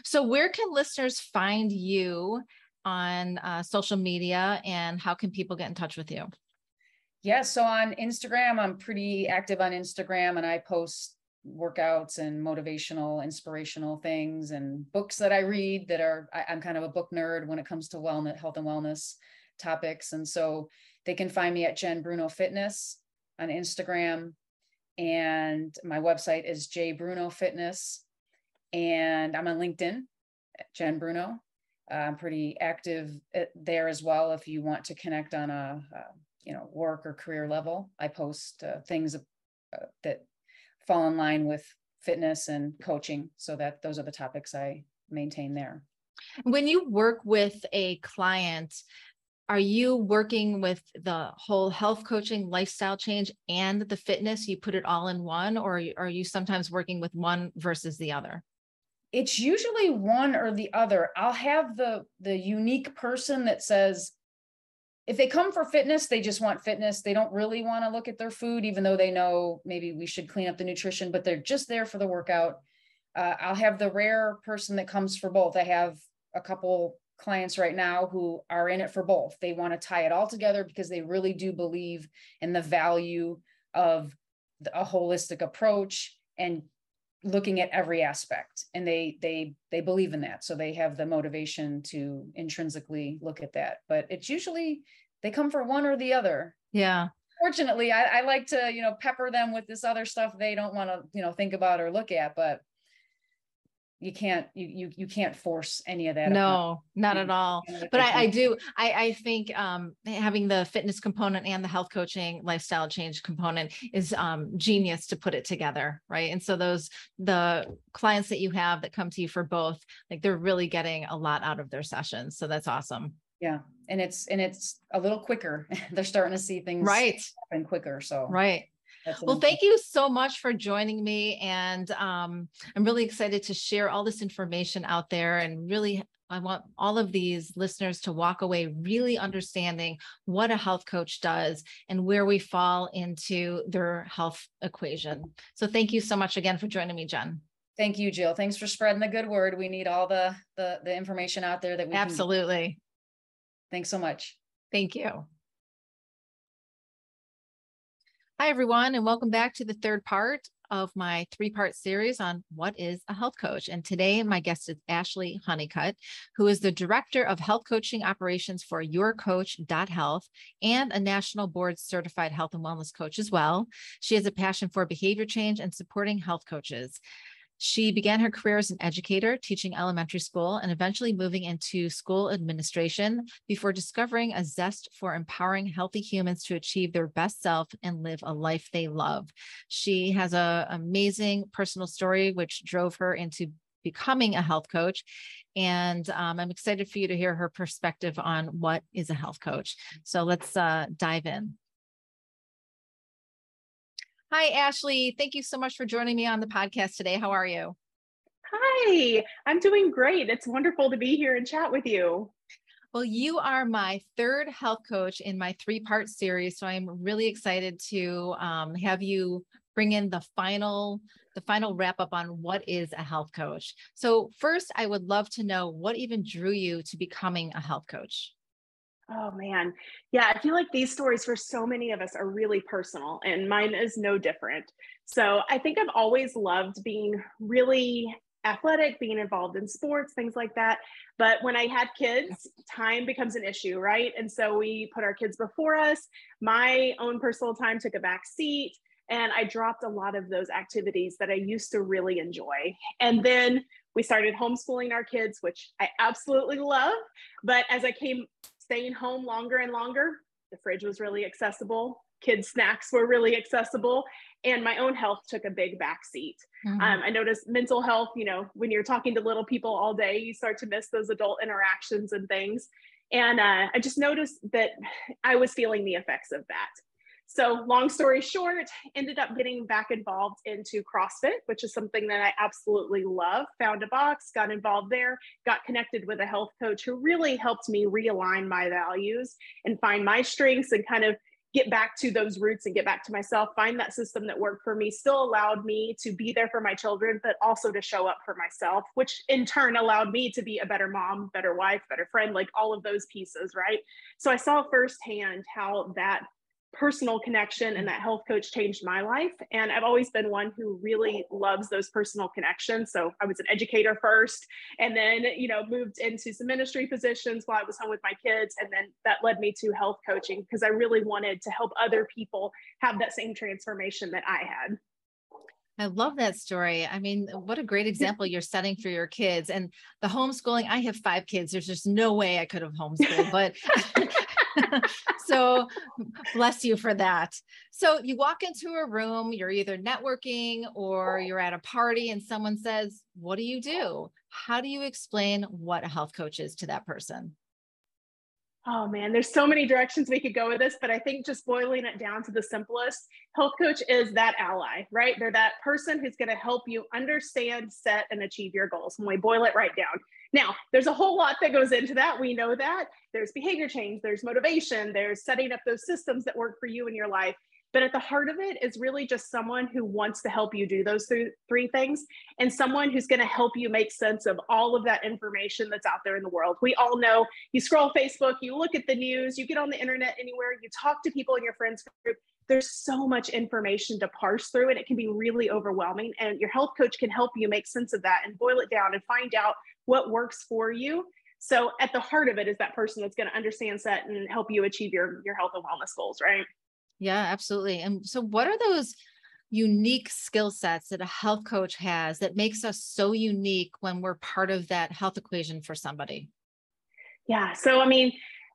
So where can listeners find you on uh, social media and how can people get in touch with you? Yeah, so on Instagram, I'm pretty active on Instagram and I post workouts and motivational, inspirational things and books that I read that are, I, am kind of a book nerd when it comes to wellness, health and wellness topics. And so they can find me at Jen Bruno Fitness on Instagram. And my website is J Bruno Fitness. And I'm on LinkedIn, Jen Bruno. Uh, I'm pretty active uh, there as well. If you want to connect on a, uh, you know, work or career level, I post uh, things uh, that fall in line with fitness and coaching. So that those are the topics I maintain there. When you work with a client, are you working with the whole health coaching, lifestyle change, and the fitness? You put it all in one, or are you sometimes working with one versus the other? It's usually one or the other. I'll have the the unique person that says, if they come for fitness, they just want fitness. They don't really want to look at their food, even though they know maybe we should clean up the nutrition, but they're just there for the workout. Uh, I'll have the rare person that comes for both. I have a couple clients right now who are in it for both. They want to tie it all together because they really do believe in the value of a holistic approach and looking at every aspect. And they they they believe in that. So they have the motivation to intrinsically look at that. But it's usually they come for one or the other. Yeah. Fortunately I, I like to you know pepper them with this other stuff they don't want to you know think about or look at but you can't you you you can't force any of that no not at all. But I, I do I, I think um, having the fitness component and the health coaching lifestyle change component is um, genius to put it together right? And so those the clients that you have that come to you for both like they're really getting a lot out of their sessions. So that's awesome. Yeah and it's and it's a little quicker. They're starting to see things right. happen quicker so. Right well, thank you so much for joining me. And um, I'm really excited to share all this information out there. And really, I want all of these listeners to walk away really understanding what a health coach does and where we fall into their health equation. So, thank you so much again for joining me, Jen. Thank you, Jill. Thanks for spreading the good word. We need all the the, the information out there that we absolutely. Thanks so much. Thank you. Hi, everyone, and welcome back to the third part of my three part series on what is a health coach. And today, my guest is Ashley Honeycutt, who is the Director of Health Coaching Operations for YourCoach.health and a national board certified health and wellness coach as well. She has a passion for behavior change and supporting health coaches. She began her career as an educator, teaching elementary school, and eventually moving into school administration before discovering a zest for empowering healthy humans to achieve their best self and live a life they love. She has an amazing personal story, which drove her into becoming a health coach. And um, I'm excited for you to hear her perspective on what is a health coach. So let's uh, dive in. Hi, Ashley. Thank you so much for joining me on the podcast today. How are you? Hi, I'm doing great. It's wonderful to be here and chat with you. Well, you are my third health coach in my three part series. So I'm really excited to um, have you bring in the final the final wrap up on what is a health coach. So first, I would love to know what even drew you to becoming a health coach. Oh man. Yeah, I feel like these stories for so many of us are really personal and mine is no different. So I think I've always loved being really athletic, being involved in sports, things like that. But when I had kids, time becomes an issue, right? And so we put our kids before us. My own personal time took a back seat and I dropped a lot of those activities that I used to really enjoy. And then we started homeschooling our kids, which I absolutely love. But as I came staying home longer and longer. The fridge was really accessible. Kids' snacks were really accessible. And my own health took a big backseat. Mm-hmm. Um, I noticed mental health, you know, when you're talking to little people all day, you start to miss those adult interactions and things. And uh, I just noticed that I was feeling the effects of that. So, long story short, ended up getting back involved into CrossFit, which is something that I absolutely love. Found a box, got involved there, got connected with a health coach who really helped me realign my values and find my strengths and kind of get back to those roots and get back to myself, find that system that worked for me, still allowed me to be there for my children, but also to show up for myself, which in turn allowed me to be a better mom, better wife, better friend, like all of those pieces, right? So I saw firsthand how that personal connection and that health coach changed my life and i've always been one who really loves those personal connections so i was an educator first and then you know moved into some ministry positions while i was home with my kids and then that led me to health coaching because i really wanted to help other people have that same transformation that i had I love that story. I mean, what a great example you're setting for your kids and the homeschooling. I have five kids. There's just no way I could have homeschooled, but so bless you for that. So you walk into a room, you're either networking or you're at a party and someone says, What do you do? How do you explain what a health coach is to that person? Oh man, there's so many directions we could go with this, but I think just boiling it down to the simplest, health coach is that ally, right? They're that person who's going to help you understand, set, and achieve your goals. When we boil it right down. Now, there's a whole lot that goes into that. We know that. There's behavior change, there's motivation, there's setting up those systems that work for you in your life. But at the heart of it is really just someone who wants to help you do those th- three things and someone who's going to help you make sense of all of that information that's out there in the world. We all know you scroll Facebook, you look at the news, you get on the internet anywhere, you talk to people in your friends group. There's so much information to parse through, and it can be really overwhelming. And your health coach can help you make sense of that and boil it down and find out what works for you. So, at the heart of it is that person that's going to understand set and help you achieve your, your health and wellness goals, right? Yeah, absolutely. And so, what are those unique skill sets that a health coach has that makes us so unique when we're part of that health equation for somebody? Yeah. So, I mean,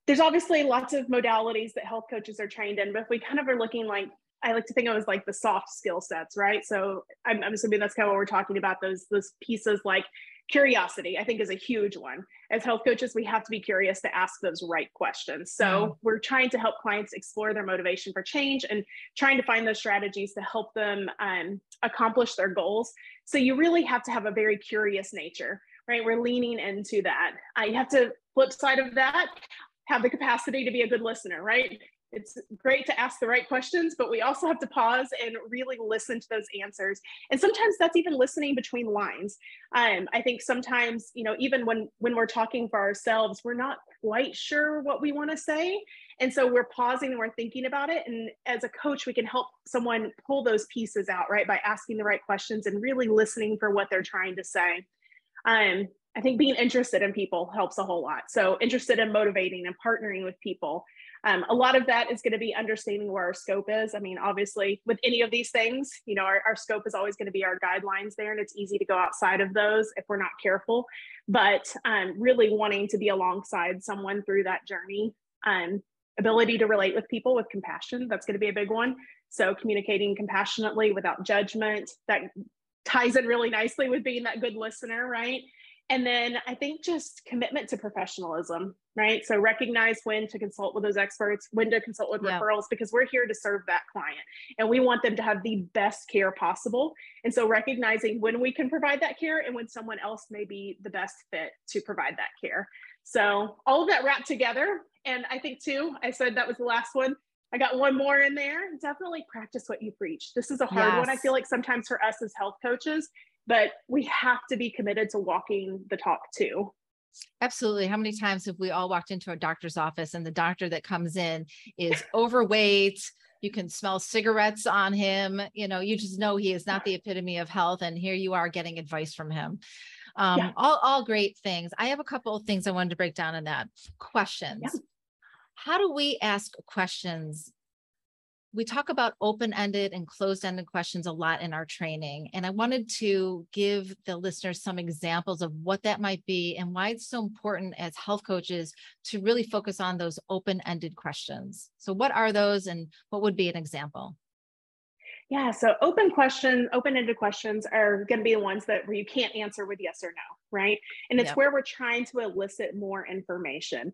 there's obviously lots of modalities that health coaches are trained in, but if we kind of are looking like, I like to think of as like the soft skill sets, right? So I'm, I'm assuming that's kind of what we're talking about. Those those pieces like curiosity i think is a huge one. As health coaches we have to be curious to ask those right questions. So mm. we're trying to help clients explore their motivation for change and trying to find those strategies to help them um, accomplish their goals. So you really have to have a very curious nature right? We're leaning into that. I uh, have to flip side of that have the capacity to be a good listener right it's great to ask the right questions, but we also have to pause and really listen to those answers. And sometimes that's even listening between lines. Um, I think sometimes, you know, even when when we're talking for ourselves, we're not quite sure what we want to say. And so we're pausing and we're thinking about it. And as a coach, we can help someone pull those pieces out, right? By asking the right questions and really listening for what they're trying to say. Um, I think being interested in people helps a whole lot. So interested in motivating and partnering with people. Um, a lot of that is going to be understanding where our scope is. I mean, obviously, with any of these things, you know, our, our scope is always going to be our guidelines there, and it's easy to go outside of those if we're not careful. But um, really wanting to be alongside someone through that journey, um, ability to relate with people with compassion, that's going to be a big one. So, communicating compassionately without judgment, that ties in really nicely with being that good listener, right? And then I think just commitment to professionalism, right? So recognize when to consult with those experts, when to consult with yeah. referrals, because we're here to serve that client and we want them to have the best care possible. And so recognizing when we can provide that care and when someone else may be the best fit to provide that care. So all of that wrapped together. And I think too, I said that was the last one. I got one more in there. Definitely practice what you preach. This is a hard yes. one. I feel like sometimes for us as health coaches, but we have to be committed to walking the talk too. Absolutely. How many times have we all walked into a doctor's office and the doctor that comes in is overweight? You can smell cigarettes on him. You know, you just know he is not the epitome of health. And here you are getting advice from him. Um, yeah. all, all great things. I have a couple of things I wanted to break down in that. Questions. Yeah. How do we ask questions we talk about open-ended and closed-ended questions a lot in our training and i wanted to give the listeners some examples of what that might be and why it's so important as health coaches to really focus on those open-ended questions so what are those and what would be an example yeah, so open question, open-ended questions are going to be the ones that where you can't answer with yes or no, right? And it's yep. where we're trying to elicit more information.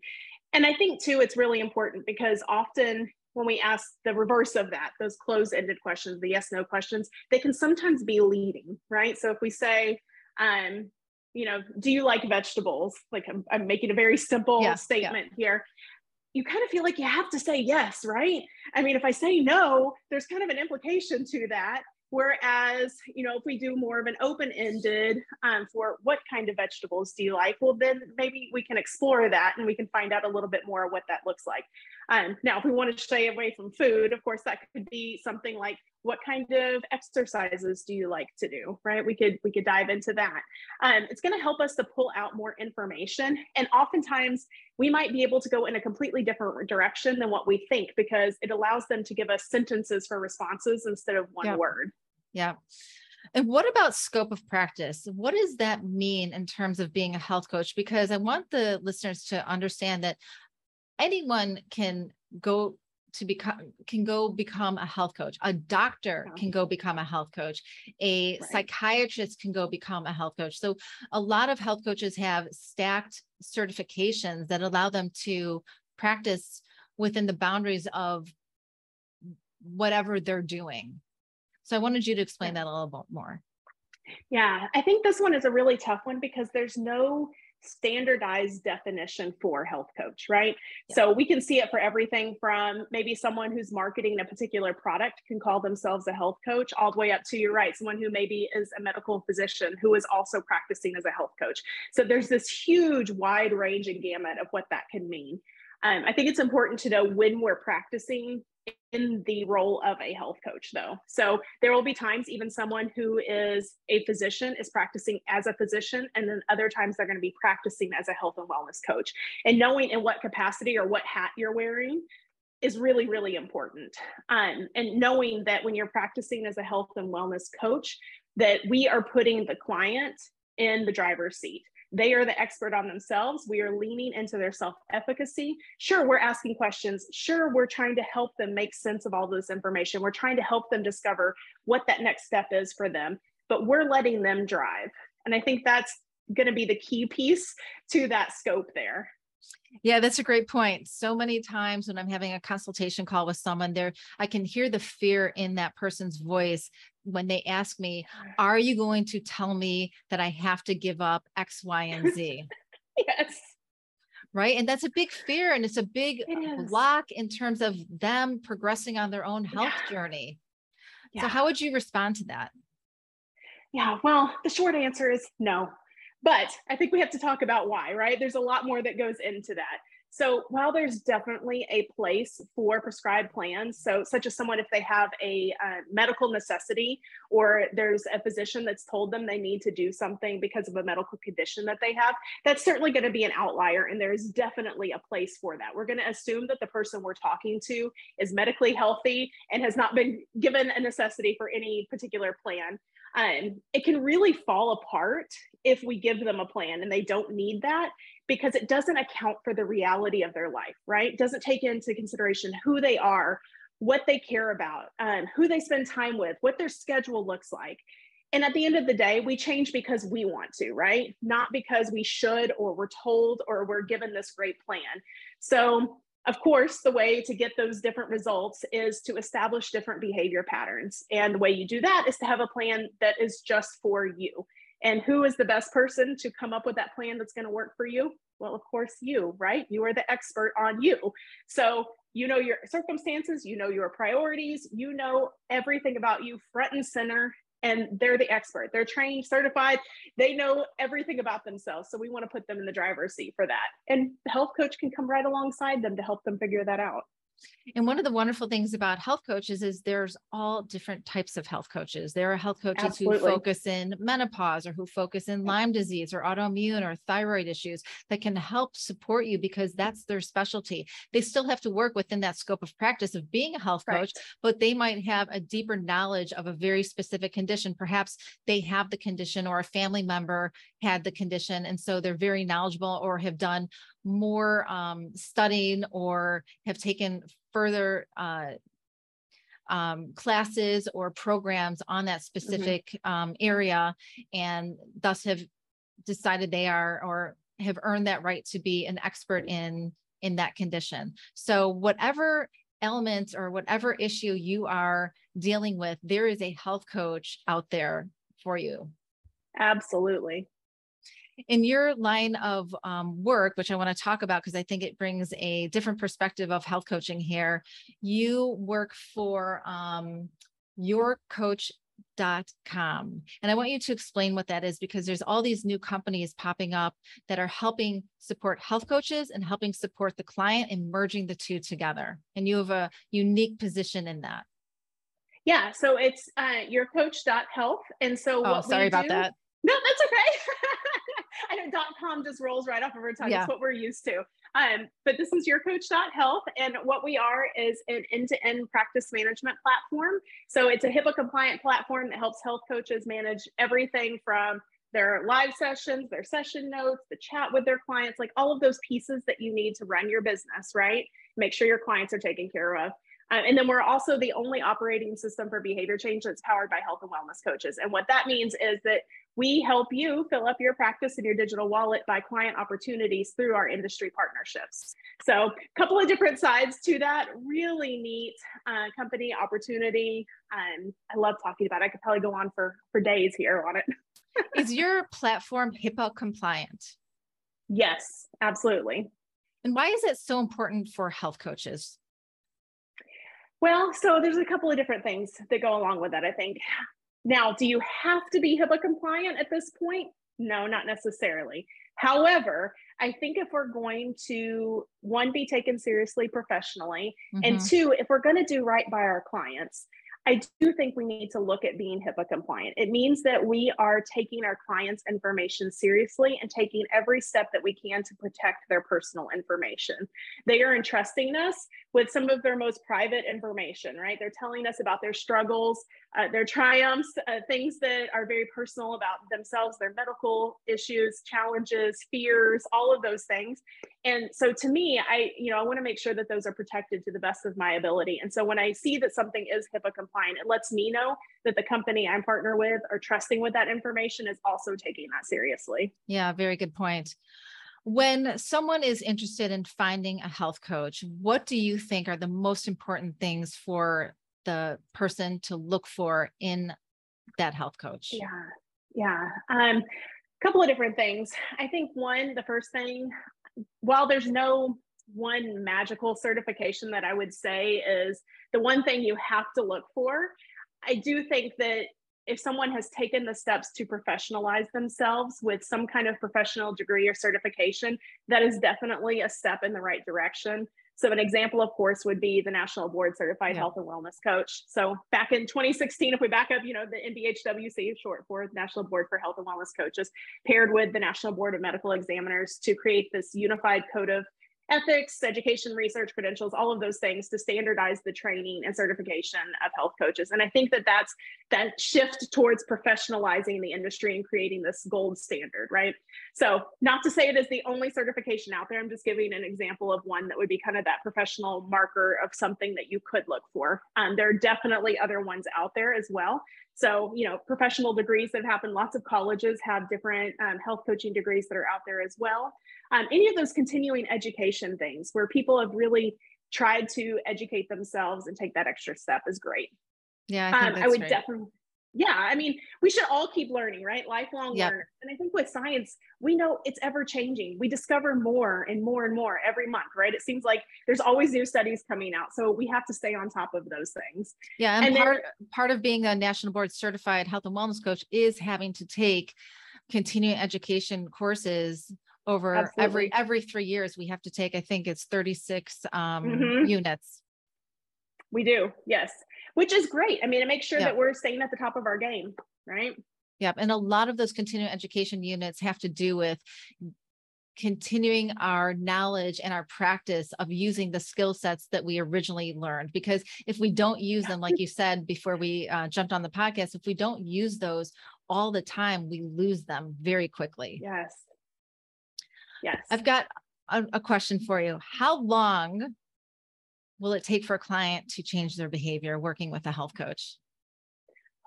And I think too, it's really important because often when we ask the reverse of that, those closed-ended questions, the yes, no questions, they can sometimes be leading, right? So if we say, um, you know, do you like vegetables? Like I'm, I'm making a very simple yeah, statement yeah. here. You kind of feel like you have to say yes, right? I mean, if I say no, there's kind of an implication to that. Whereas, you know, if we do more of an open ended um, for what kind of vegetables do you like, well, then maybe we can explore that and we can find out a little bit more what that looks like. Um, now, if we want to stay away from food, of course, that could be something like what kind of exercises do you like to do right we could we could dive into that um, it's going to help us to pull out more information and oftentimes we might be able to go in a completely different direction than what we think because it allows them to give us sentences for responses instead of one yeah. word yeah and what about scope of practice? What does that mean in terms of being a health coach? Because I want the listeners to understand that anyone can go to become can go become a health coach a doctor can go become a health coach a right. psychiatrist can go become a health coach so a lot of health coaches have stacked certifications that allow them to practice within the boundaries of whatever they're doing. So I wanted you to explain that a little bit more. Yeah, I think this one is a really tough one because there's no standardized definition for health coach, right? Yeah. So we can see it for everything from maybe someone who's marketing a particular product can call themselves a health coach, all the way up to your right, someone who maybe is a medical physician who is also practicing as a health coach. So there's this huge, wide range and gamut of what that can mean. Um, I think it's important to know when we're practicing in the role of a health coach though. So there will be times even someone who is a physician is practicing as a physician and then other times they're going to be practicing as a health and wellness coach. And knowing in what capacity or what hat you're wearing is really really important. Um, and knowing that when you're practicing as a health and wellness coach that we are putting the client in the driver's seat they are the expert on themselves. We are leaning into their self efficacy. Sure, we're asking questions. Sure, we're trying to help them make sense of all this information. We're trying to help them discover what that next step is for them, but we're letting them drive. And I think that's going to be the key piece to that scope there. Yeah, that's a great point. So many times when I'm having a consultation call with someone there, I can hear the fear in that person's voice when they ask me, Are you going to tell me that I have to give up X, Y, and Z? yes. Right. And that's a big fear and it's a big it block in terms of them progressing on their own health yeah. journey. Yeah. So, how would you respond to that? Yeah, well, the short answer is no. But I think we have to talk about why, right? There's a lot more that goes into that. So while there's definitely a place for prescribed plans, so such as someone if they have a uh, medical necessity or there's a physician that's told them they need to do something because of a medical condition that they have, that's certainly going to be an outlier, and there is definitely a place for that. We're going to assume that the person we're talking to is medically healthy and has not been given a necessity for any particular plan. Um, it can really fall apart if we give them a plan and they don't need that because it doesn't account for the reality of their life, right? Doesn't take into consideration who they are, what they care about, um, who they spend time with, what their schedule looks like. And at the end of the day, we change because we want to, right? Not because we should or we're told or we're given this great plan. So of course, the way to get those different results is to establish different behavior patterns. And the way you do that is to have a plan that is just for you. And who is the best person to come up with that plan that's going to work for you? Well, of course, you, right? You are the expert on you. So you know your circumstances, you know your priorities, you know everything about you front and center and they're the expert. They're trained, certified. They know everything about themselves. So we want to put them in the driver's seat for that. And the health coach can come right alongside them to help them figure that out. And one of the wonderful things about health coaches is there's all different types of health coaches. There are health coaches Absolutely. who focus in menopause or who focus in Lyme disease or autoimmune or thyroid issues that can help support you because that's their specialty. They still have to work within that scope of practice of being a health coach, but they might have a deeper knowledge of a very specific condition. Perhaps they have the condition or a family member had the condition. And so they're very knowledgeable or have done more um, studying or have taken further uh, um, classes or programs on that mm-hmm. specific mm-hmm. um, area and thus have decided they are or have earned that right to be an expert in in that condition so whatever element or whatever issue you are dealing with there is a health coach out there for you absolutely in your line of um, work, which I want to talk about because I think it brings a different perspective of health coaching here, you work for um, yourcoach.com. And I want you to explain what that is because there's all these new companies popping up that are helping support health coaches and helping support the client and merging the two together. And you have a unique position in that. Yeah, so it's uh, yourcoach.health. And so, oh, sorry about that. No, that's okay. Dot com just rolls right off of our tongue. Yeah. It's what we're used to. Um, but this is your coach health. And what we are is an end-to-end practice management platform. So it's a HIPAA compliant platform that helps health coaches manage everything from their live sessions, their session notes, the chat with their clients, like all of those pieces that you need to run your business, right? make sure your clients are taken care of. Uh, and then we're also the only operating system for behavior change that's powered by health and wellness coaches. And what that means is that we help you fill up your practice and your digital wallet by client opportunities through our industry partnerships. So, a couple of different sides to that. Really neat uh, company opportunity. Um, I love talking about it. I could probably go on for, for days here on it. is your platform HIPAA compliant? Yes, absolutely. And why is it so important for health coaches? Well, so there's a couple of different things that go along with that, I think. Now, do you have to be HIPAA compliant at this point? No, not necessarily. However, I think if we're going to one be taken seriously professionally, mm-hmm. and two, if we're going to do right by our clients, I do think we need to look at being HIPAA compliant. It means that we are taking our clients' information seriously and taking every step that we can to protect their personal information. They are entrusting us with some of their most private information, right? They're telling us about their struggles, uh, their triumphs, uh, things that are very personal about themselves, their medical issues, challenges, fears, all of those things. And so to me, I, you know, I want to make sure that those are protected to the best of my ability. And so when I see that something is HIPAA compliant, it lets me know that the company I'm partner with or trusting with that information is also taking that seriously. Yeah, very good point. When someone is interested in finding a health coach, what do you think are the most important things for the person to look for in that health coach? Yeah, yeah. Um, a couple of different things. I think one, the first thing, while there's no one magical certification that I would say is the one thing you have to look for, I do think that if someone has taken the steps to professionalize themselves with some kind of professional degree or certification, that is definitely a step in the right direction. So an example, of course, would be the National Board Certified yeah. Health and Wellness Coach. So back in 2016, if we back up, you know, the NBHWC, short for National Board for Health and Wellness Coaches, paired with the National Board of Medical Examiners to create this unified code of ethics, education, research, credentials, all of those things to standardize the training and certification of health coaches. And I think that that's that shift towards professionalizing the industry and creating this gold standard, right? So, not to say it is the only certification out there, I'm just giving an example of one that would be kind of that professional marker of something that you could look for. Um, there are definitely other ones out there as well. So, you know, professional degrees that have happened, lots of colleges have different um, health coaching degrees that are out there as well. Um, any of those continuing education things where people have really tried to educate themselves and take that extra step is great. Yeah, I, um, I would definitely yeah i mean we should all keep learning right? Lifelong yep. learners. And i think with science we know it's ever changing. We discover more and more and more every month right? It seems like there's always new studies coming out. So we have to stay on top of those things. Yeah and, and part, then, part of being a national board certified health and wellness coach is having to take continuing education courses over Absolutely. every every three years. We have to take i think it's 36 um, mm-hmm. units. We do yes which is great. I mean, it makes sure yep. that we're staying at the top of our game, right? Yep. And a lot of those continuing education units have to do with continuing our knowledge and our practice of using the skill sets that we originally learned because if we don't use them like you said before we uh, jumped on the podcast if we don't use those all the time we lose them very quickly yes yes i've got a, a question for you how long will it take for a client to change their behavior working with a health coach?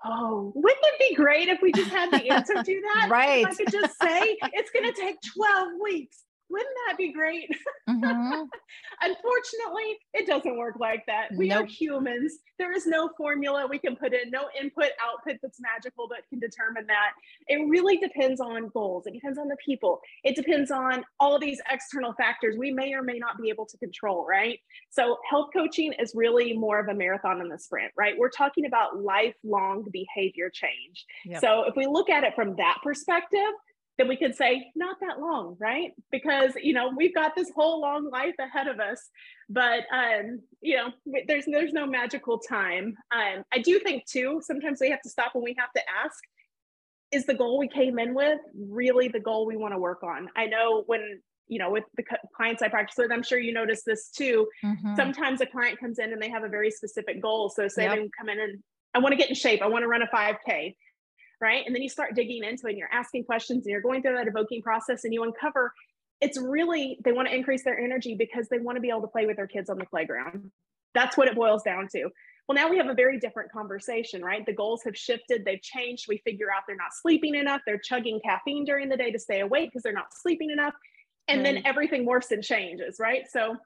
Oh, wouldn't it be great if we just had the answer to that? right. If I could just say it's going to take 12 weeks. Wouldn't that be great? Mm-hmm. Unfortunately, it doesn't work like that. We nope. are humans. There is no formula we can put in, no input output that's magical that can determine that. It really depends on goals. It depends on the people. It depends on all these external factors we may or may not be able to control, right? So, health coaching is really more of a marathon than a sprint, right? We're talking about lifelong behavior change. Yep. So, if we look at it from that perspective, then we could say not that long right? Because you know we've got this whole long life ahead of us but um you know there's there's no magical time. Um i do think too sometimes we have to stop and we have to ask is the goal we came in with really the goal we want to work on? I know when you know with the clients i practice with i'm sure you notice this too. Mm-hmm. sometimes a client comes in and they have a very specific goal. So say yep. they come in and i want to get in shape. I want to run a 5k right? And then you start digging into it and you're asking questions and you're going through that evoking process and you uncover it's really they want to increase their energy because they want to be able to play with their kids on the playground. That's what it boils down to. Well, now we have a very different conversation, right? The goals have shifted, they've changed. We figure out they're not sleeping enough, they're chugging caffeine during the day to stay awake because they're not sleeping enough. And then mm. everything morphs and changes, right? So,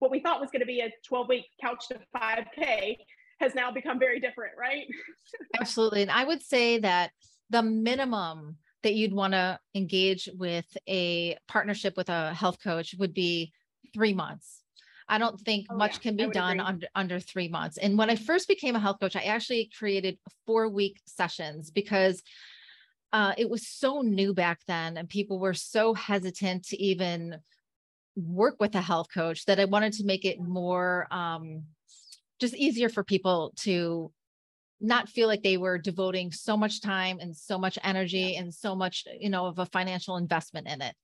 what we thought was going to be a 12 week couch to 5K has now become very different, right? Absolutely. And I would say that the minimum that you'd want to engage with a partnership with a health coach would be three months. I don't think oh, much yeah. can be done under, under three months. And when I first became a health coach, I actually created four week sessions because uh, it was so new back then and people were so hesitant to even work with a health coach that I wanted to make it more um, just easier for people to not feel like they were devoting so much time and so much energy and so much you know of a financial investment in it.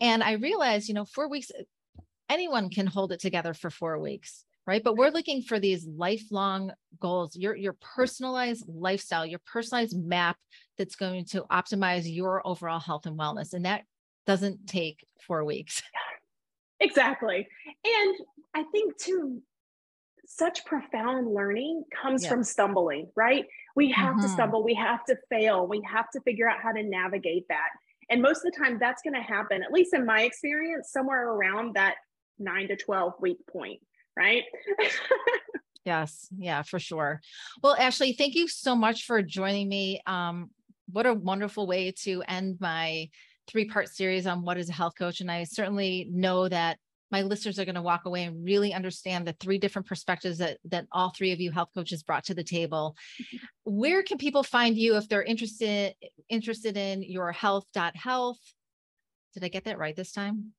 And i realized you know four weeks anyone can hold it together for four weeks right? But we're looking for these lifelong goals your your personalized lifestyle your personalized map that's going to optimize your overall health and wellness. And that doesn't take four weeks. Exactly. And i think too such profound learning comes yeah. from stumbling right we have mm-hmm. to stumble we have to fail we have to figure out how to navigate that and most of the time that's going to happen at least in my experience somewhere around that nine to 12 week point, right? yes. Yeah, for sure. Well, Ashley, thank you so much for joining me. Um, what a wonderful way to end my three part series on what is a health coach. And I certainly know that my listeners are going to walk away and really understand the three different perspectives that that all three of you health coaches brought to the table. Where can people find you if they're interested interested in your health.health? Did I get that right this time?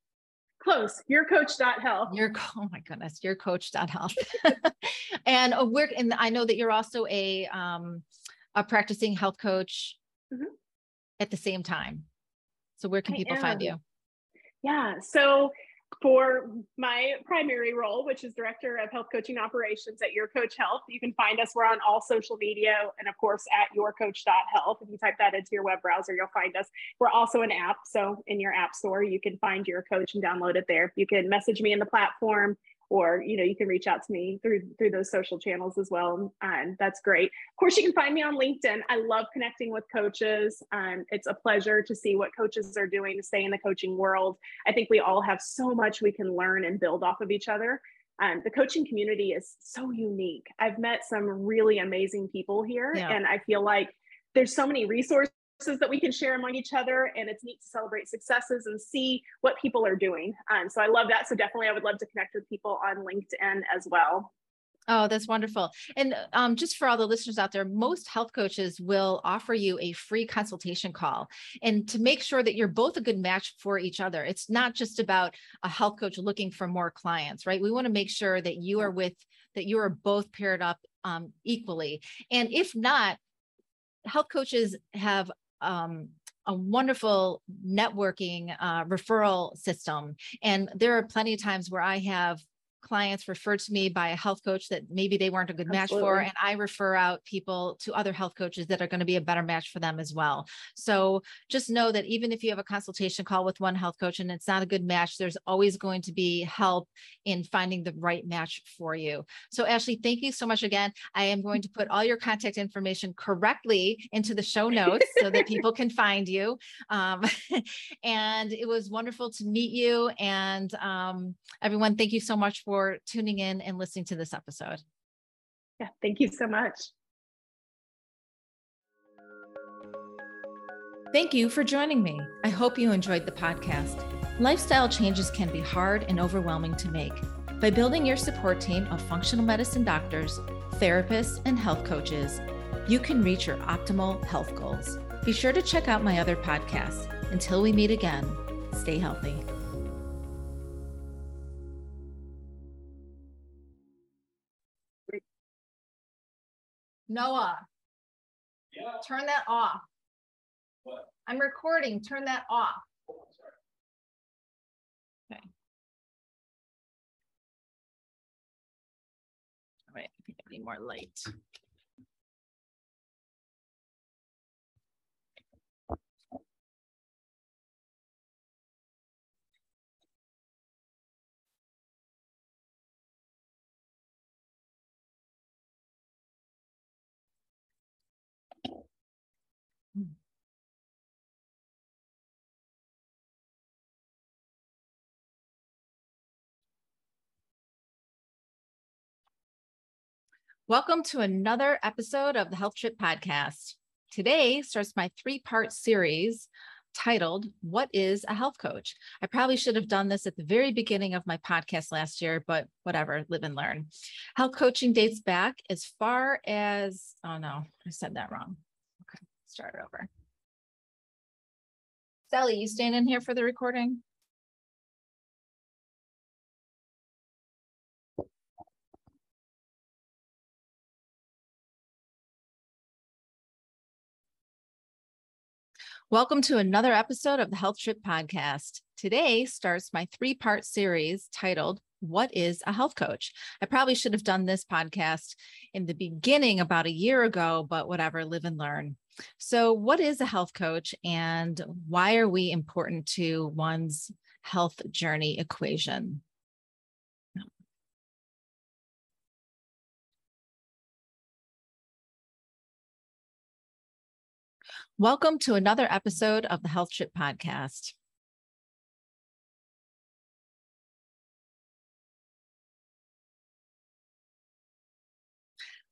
close your coach.health your oh my goodness your coach.health and uh, we're and i know that you're also a um a practicing health coach mm-hmm. at the same time so where can I people am. find you yeah so for my primary role, which is Director of Health Coaching Operations at Your Coach Health. You can find us. We're on all social media and, of course, at yourcoach.health. If you type that into your web browser, you'll find us. We're also an app. So, in your app store, you can find your coach and download it there. You can message me in the platform or you know you can reach out to me through through those social channels as well and that's great. Of course you can find me on linkedin. I love connecting with coaches um, it's a pleasure to see what coaches are doing to stay in the coaching world. I think we all have so much we can learn and build off of each other um, the coaching community is so unique. I've met some really amazing people here yeah. and i feel like there's so many resources that we can share among each other and it's neat to celebrate successes and see what people are doing um, so i love that so definitely i would love to connect with people on linkedin as well Oh, that's wonderful. And um, just for all the listeners out there, most health coaches will offer you a free consultation call. And to make sure that you're both a good match for each other, it's not just about a health coach looking for more clients, right? We want to make sure that you are with, that you are both paired up um, equally. And if not, health coaches have um, a wonderful networking uh, referral system. And there are plenty of times where I have clients referred to me by a health coach that maybe they weren't a good Absolutely. match for and i refer out people to other health coaches that are going to be a better match for them as well. So just know that even if you have a consultation call with one health coach and it's not a good match there's always going to be help in finding the right match for you. So ashley thank you so much again. I am going to put all your contact information correctly into the show notes so that people can find you. Um, and it was wonderful to meet you and um, everyone thank you so much for tuning in and listening to this episode. Yeah, thank you so much. Thank you for joining me. I hope you enjoyed the podcast. Lifestyle changes can be hard and overwhelming to make. By building your support team of functional medicine doctors, therapists, and health coaches, you can reach your optimal health goals. Be sure to check out my other podcasts. Until we meet again, stay healthy. Noah. Yeah. Turn that off. What? I'm recording. Turn that off. Oh, okay. All right. I think I need more light. Welcome to another episode of the Health Trip Podcast. Today starts my three part series titled, What is a Health Coach? I probably should have done this at the very beginning of my podcast last year, but whatever, live and learn. Health coaching dates back as far as, oh no, I said that wrong. Okay, start over. Sally, you staying in here for the recording? Welcome to another episode of the Health Trip Podcast. Today starts my three part series titled, What is a Health Coach? I probably should have done this podcast in the beginning about a year ago, but whatever, live and learn. So, what is a health coach and why are we important to one's health journey equation? Welcome to another episode of the Health Trip Podcast.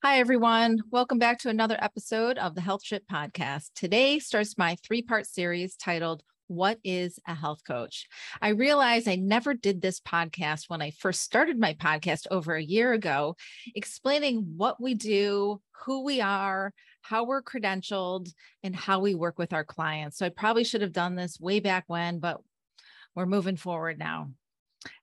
Hi, everyone. Welcome back to another episode of the Health Trip Podcast. Today starts my three part series titled what is a health coach? I realize I never did this podcast when I first started my podcast over a year ago, explaining what we do, who we are, how we're credentialed, and how we work with our clients. So I probably should have done this way back when, but we're moving forward now.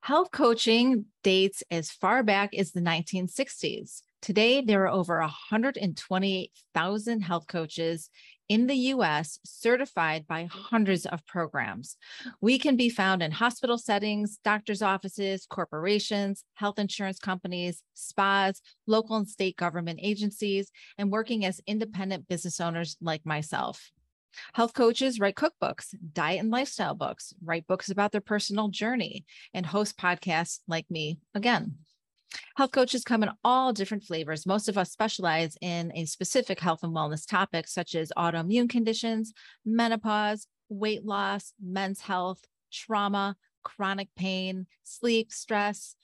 Health coaching dates as far back as the 1960s. Today, there are over 128,000 health coaches in the US certified by hundreds of programs. We can be found in hospital settings, doctor's offices, corporations, health insurance companies, spas, local and state government agencies, and working as independent business owners like myself. Health coaches write cookbooks, diet and lifestyle books, write books about their personal journey, and host podcasts like me again. Health coaches come in all different flavors. Most of us specialize in a specific health and wellness topic, such as autoimmune conditions, menopause, weight loss, men's health, trauma, chronic pain, sleep, stress,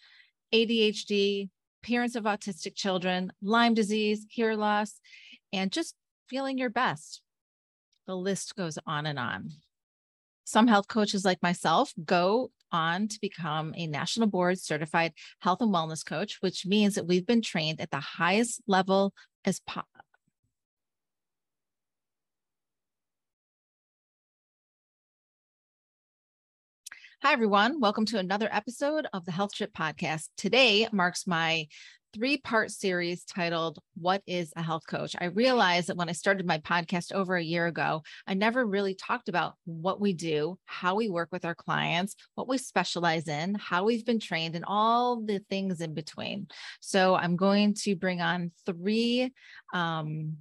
ADHD, parents of autistic children, Lyme disease, hair loss, and just feeling your best. The list goes on and on. Some health coaches like myself go on to become a national board certified health and wellness coach, which means that we've been trained at the highest level as po- Hi, everyone. Welcome to another episode of the Health Trip Podcast. Today marks my three part series titled What is a Health Coach? I realized that when I started my podcast over a year ago, I never really talked about what we do, how we work with our clients, what we specialize in, how we've been trained, and all the things in between. So I'm going to bring on three um,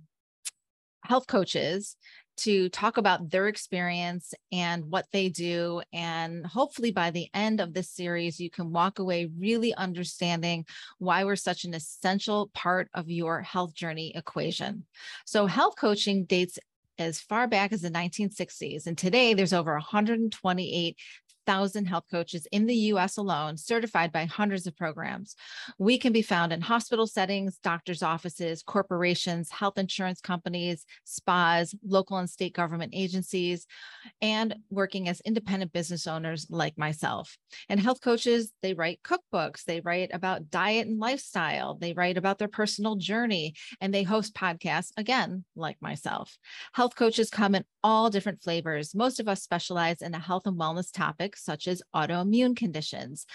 health coaches to talk about their experience and what they do. And hopefully, by the end of this series, you can walk away really understanding why we're such an essential part of your health journey equation. So, health coaching dates as far back as the 1960s. And today there's over 128 thousand health coaches in the US alone, certified by hundreds of programs. We can be found in hospital settings, doctors' offices, corporations, health insurance companies, spas, local and state government agencies, and working as independent business owners like myself. And health coaches, they write cookbooks, they write about diet and lifestyle, they write about their personal journey, and they host podcasts, again, like myself. Health coaches come in all different flavors. Most of us specialize in a health and wellness topic such as autoimmune conditions,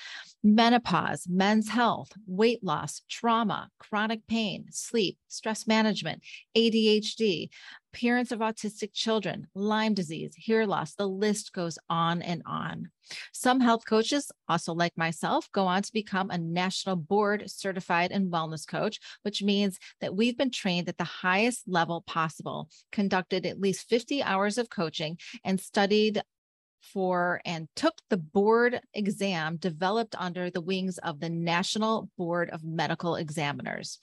menopause, men's health, weight loss, trauma, chronic pain, sleep, stress management, ADHD, parents of autistic children, Lyme disease, hair loss, the list goes on and on. Some health coaches, also like myself, go on to become a national board certified and wellness coach, which means that we've been trained at the highest level possible, conducted at least 50 hours of coaching, and studied for and took the board exam developed under the wings of the National Board of Medical Examiners.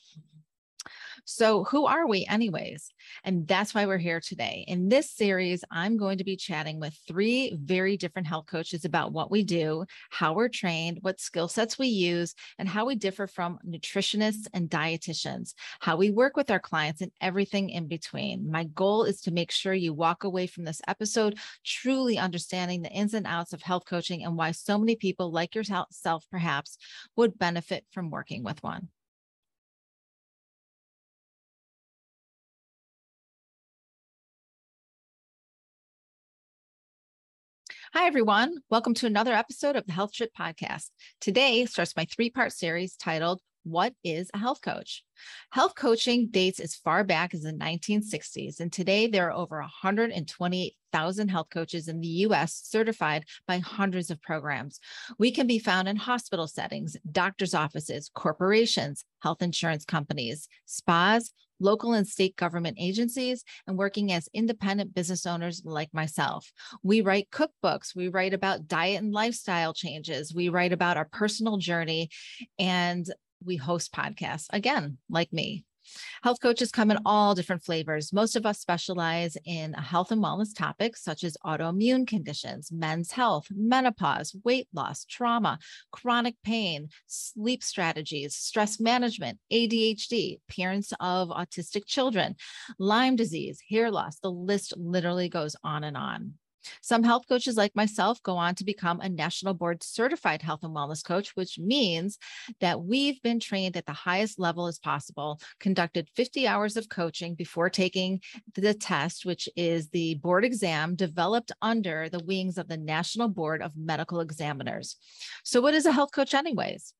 So, who are we, anyways? And that's why we're here today. In this series, I'm going to be chatting with three very different health coaches about what we do, how we're trained, what skill sets we use, and how we differ from nutritionists and dietitians, how we work with our clients, and everything in between. My goal is to make sure you walk away from this episode truly understanding the ins and outs of health coaching and why so many people, like yourself, perhaps, would benefit from working with one. Hi, everyone. Welcome to another episode of the Health Trip Podcast. Today starts my three part series titled What is a Health Coach? Health coaching dates as far back as the 1960s, and today there are over 128,000 health coaches in the US certified by hundreds of programs. We can be found in hospital settings, doctor's offices, corporations, health insurance companies, spas, local and state government agencies, and working as independent business owners like myself. We write cookbooks, we write about diet and lifestyle changes, we write about our personal journey, and we host podcasts again, like me. Health coaches come in all different flavors. Most of us specialize in health and wellness topics such as autoimmune conditions, men's health, menopause, weight loss, trauma, chronic pain, sleep strategies, stress management, ADHD, parents of autistic children, Lyme disease, hair loss. The list literally goes on and on. Some health coaches like myself go on to become a national board certified health and wellness coach, which means that we've been trained at the highest level as possible, conducted 50 hours of coaching before taking the test, which is the board exam developed under the wings of the National Board of Medical Examiners. So, what is a health coach, anyways?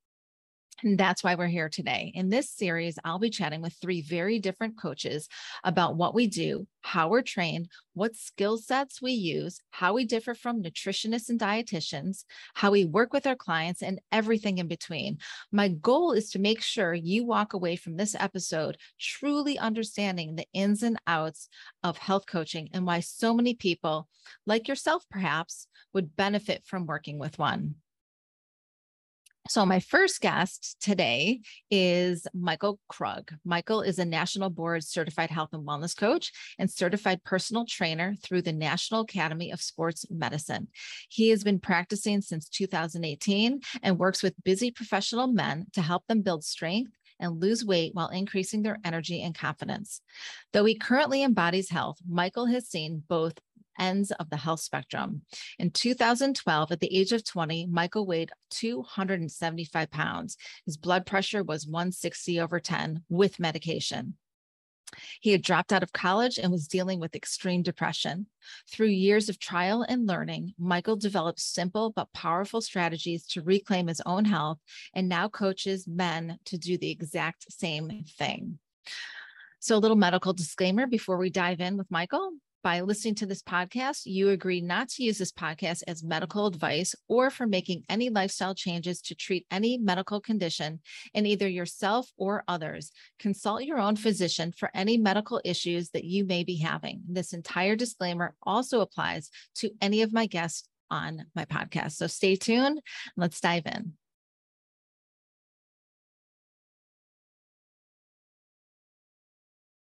And that's why we're here today. In this series, I'll be chatting with three very different coaches about what we do, how we're trained, what skill sets we use, how we differ from nutritionists and dietitians, how we work with our clients, and everything in between. My goal is to make sure you walk away from this episode truly understanding the ins and outs of health coaching and why so many people, like yourself perhaps, would benefit from working with one. So, my first guest today is Michael Krug. Michael is a national board certified health and wellness coach and certified personal trainer through the National Academy of Sports Medicine. He has been practicing since 2018 and works with busy professional men to help them build strength and lose weight while increasing their energy and confidence. Though he currently embodies health, Michael has seen both ends of the health spectrum. In 2012, at the age of 20, Michael weighed 275 pounds. His blood pressure was 160 over 10 with medication. He had dropped out of college and was dealing with extreme depression. Through years of trial and learning, Michael developed simple but powerful strategies to reclaim his own health and now coaches men to do the exact same thing. So, a little medical disclaimer before we dive in with Michael by listening to this podcast, you agree not to use this podcast as medical advice or for making any lifestyle changes to treat any medical condition in either yourself or others. Consult your own physician for any medical issues that you may be having. This entire disclaimer also applies to any of my guests on my podcast. So stay tuned. Let's dive in.